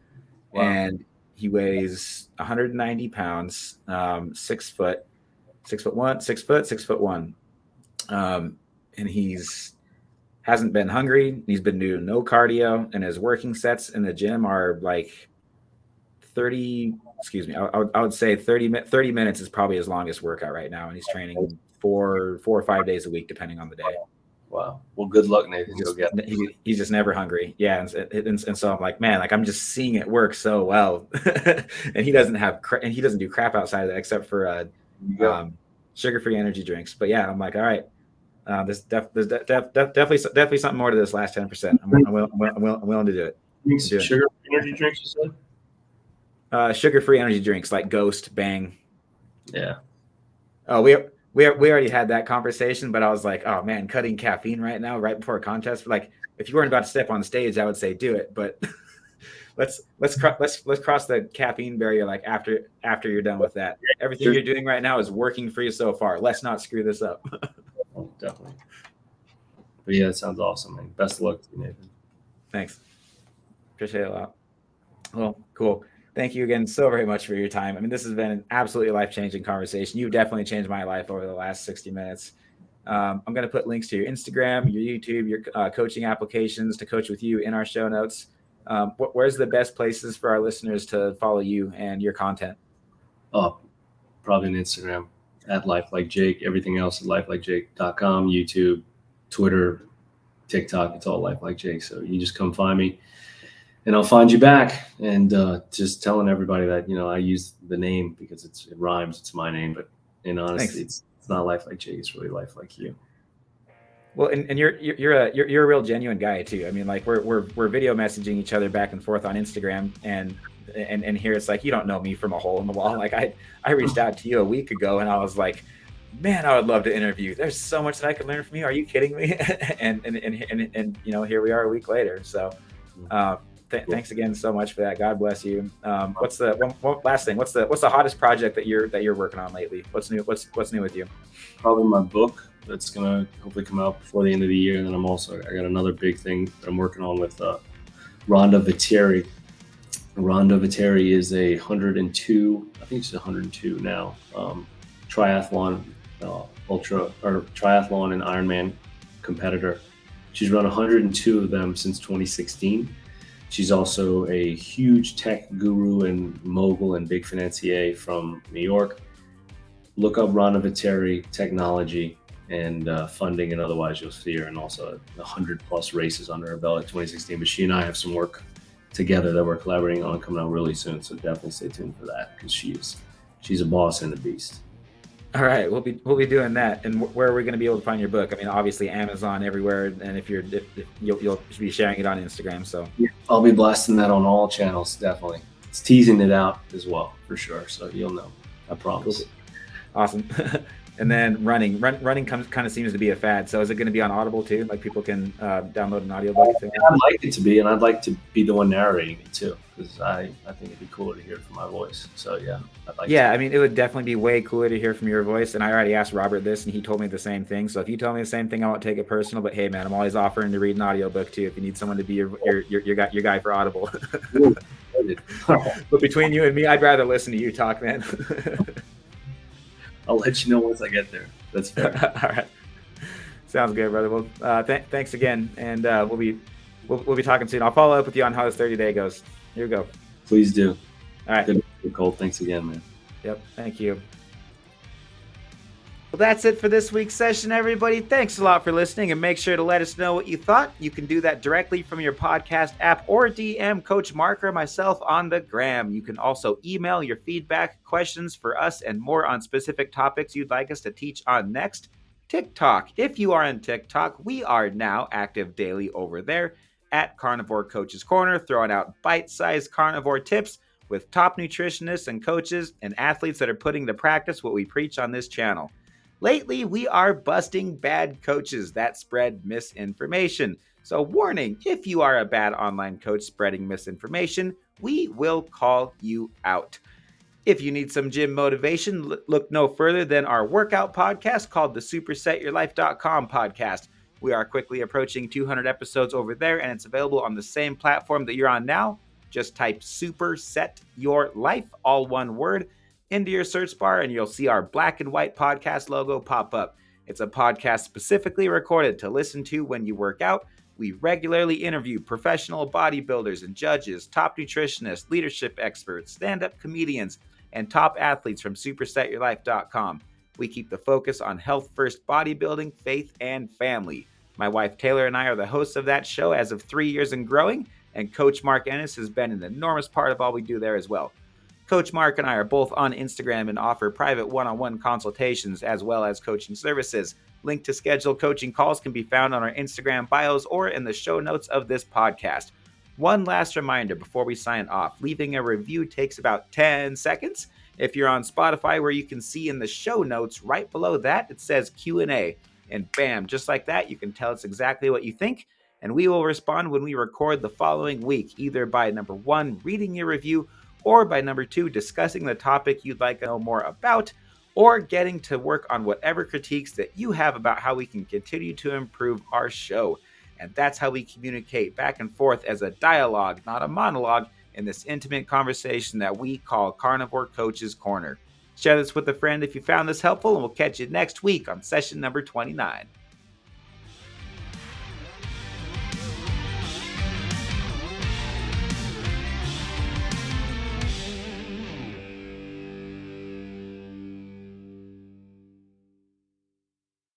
wow. and he weighs 190 pounds, um, six foot six foot one, six foot, six foot one. Um, and he's hasn't been hungry. He's been doing no cardio, and his working sets in the gym are like 30, excuse me, I, I, would, I would say 30, 30 minutes is probably his longest workout right now. And he's training four, four or five days a week, depending on the day. Wow. Well, good luck, Nathan. He's just, he, he's just never hungry. Yeah. And, and, and, so I'm like, man, like I'm just seeing it work so well. and he doesn't have, cra- and he doesn't do crap outside of that except for, uh, um, sugar-free energy drinks. But yeah, I'm like, all right, uh, there's, def- there's def- def- definitely definitely something more to this last ten percent. I'm, I'm, willing, I'm, willing, I'm willing to do it. Sugar energy drinks, you said? Uh, sugar-free energy drinks like Ghost, Bang. Yeah. Oh, we we we already had that conversation, but I was like, oh man, cutting caffeine right now, right before a contest. Like, if you weren't about to step on stage, I would say do it, but. let's let's cr- let's let's cross the caffeine barrier like after after you're done with that. Everything sure. you're doing right now is working for you so far. Let's not screw this up. oh, definitely. But yeah, it sounds awesome, man. Best of luck to you, Nathan. Thanks. Appreciate it a lot. Well, cool. Thank you again so very much for your time. I mean, this has been an absolutely life changing conversation. You've definitely changed my life over the last 60 minutes. Um, I'm going to put links to your Instagram, your YouTube, your uh, coaching applications to coach with you in our show notes um, wh- where's the best places for our listeners to follow you and your content? Oh, probably on Instagram at Life Like Jake. Everything else is lifelikejake.com, YouTube, Twitter, TikTok. It's all Life Like Jake. So you just come find me and I'll find you back. And uh, just telling everybody that, you know, I use the name because it's, it rhymes. It's my name, but in honesty, it's, it's not Life Like Jake. It's really Life Like You. Well, and, and you're you're a you're, you're a real genuine guy too. I mean, like we're we're we're video messaging each other back and forth on Instagram, and and and here it's like you don't know me from a hole in the wall. Like I I reached out to you a week ago, and I was like, man, I would love to interview. There's so much that I could learn from you. Are you kidding me? and, and and and and you know, here we are a week later. So. Uh, th- thanks again so much for that. God bless you. Um, what's the one, one, last thing? What's the what's the hottest project that you're that you're working on lately? What's new? What's what's new with you? Probably my book that's gonna hopefully come out before the end of the year. And then I'm also I got another big thing that I'm working on with uh, Rhonda Vetere. Rhonda Vetere is a 102, I think she's 102 now, um, triathlon, uh, ultra or triathlon and Ironman competitor. She's run 102 of them since 2016. She's also a huge tech guru and mogul and big financier from New York. Look up Rhonda Vetere Technology and uh, funding and otherwise you'll see her and also 100 plus races under her belt in 2016 but she and i have some work together that we're collaborating on coming out really soon so definitely stay tuned for that because she's she's a boss and a beast All right, we'll be we'll be doing that. And where are we going to be able to find your book? I mean, obviously Amazon everywhere, and if you're if, if you'll, you'll be sharing it on Instagram. So yeah, I'll be blasting that on all channels. Definitely, it's teasing it out as well for sure. So you'll know. I promise. Awesome. and then running, Run, running comes kind of seems to be a fad. So is it going to be on Audible too? Like people can uh, download an audiobook? I'd like it to be, and I'd like to be the one narrating it too, because I I think it'd be cooler to hear from my voice. So yeah, I'd like. Yeah, to. I mean, it would definitely be way cooler to hear from your voice. And I already asked Robert this, and he told me the same thing. So if you tell me the same thing, I won't take it personal. But hey, man, I'm always offering to read an audiobook too. If you need someone to be your your your, your guy your guy for Audible. but between you and me, I'd rather listen to you talk, man. I'll let you know once I get there. That's fair. All right. Sounds good, brother. Well, uh, th- thanks again, and uh, we'll be we'll, we'll be talking soon. I'll follow up with you on how this 30 day goes. Here we go. Please do. All right. Good, Colt. Thanks again, man. Yep. Thank you. Well, that's it for this week's session, everybody. Thanks a lot for listening, and make sure to let us know what you thought. You can do that directly from your podcast app or DM Coach Mark or myself on the gram. You can also email your feedback, questions for us, and more on specific topics you'd like us to teach on next. TikTok. If you are on TikTok, we are now active daily over there at Carnivore Coaches Corner, throwing out bite sized carnivore tips with top nutritionists and coaches and athletes that are putting to practice what we preach on this channel. Lately, we are busting bad coaches that spread misinformation. So, warning if you are a bad online coach spreading misinformation, we will call you out. If you need some gym motivation, look no further than our workout podcast called the SuperSetYourLife.com podcast. We are quickly approaching 200 episodes over there, and it's available on the same platform that you're on now. Just type Super Set Your Life, all one word into your search bar and you'll see our black and white podcast logo pop up. It's a podcast specifically recorded to listen to when you work out. We regularly interview professional bodybuilders and judges, top nutritionists, leadership experts, stand up comedians, and top athletes from supersetyourlife.com. We keep the focus on health first bodybuilding, faith, and family. My wife Taylor and I are the hosts of that show as of three years and growing, and Coach Mark Ennis has been an enormous part of all we do there as well. Coach Mark and I are both on Instagram and offer private one on one consultations as well as coaching services. Link to schedule coaching calls can be found on our Instagram bios or in the show notes of this podcast. One last reminder before we sign off leaving a review takes about 10 seconds. If you're on Spotify, where you can see in the show notes right below that, it says Q&A. And bam, just like that, you can tell us exactly what you think and we will respond when we record the following week, either by number one, reading your review, or by number two, discussing the topic you'd like to know more about, or getting to work on whatever critiques that you have about how we can continue to improve our show. And that's how we communicate back and forth as a dialogue, not a monologue, in this intimate conversation that we call Carnivore Coaches Corner. Share this with a friend if you found this helpful, and we'll catch you next week on session number 29.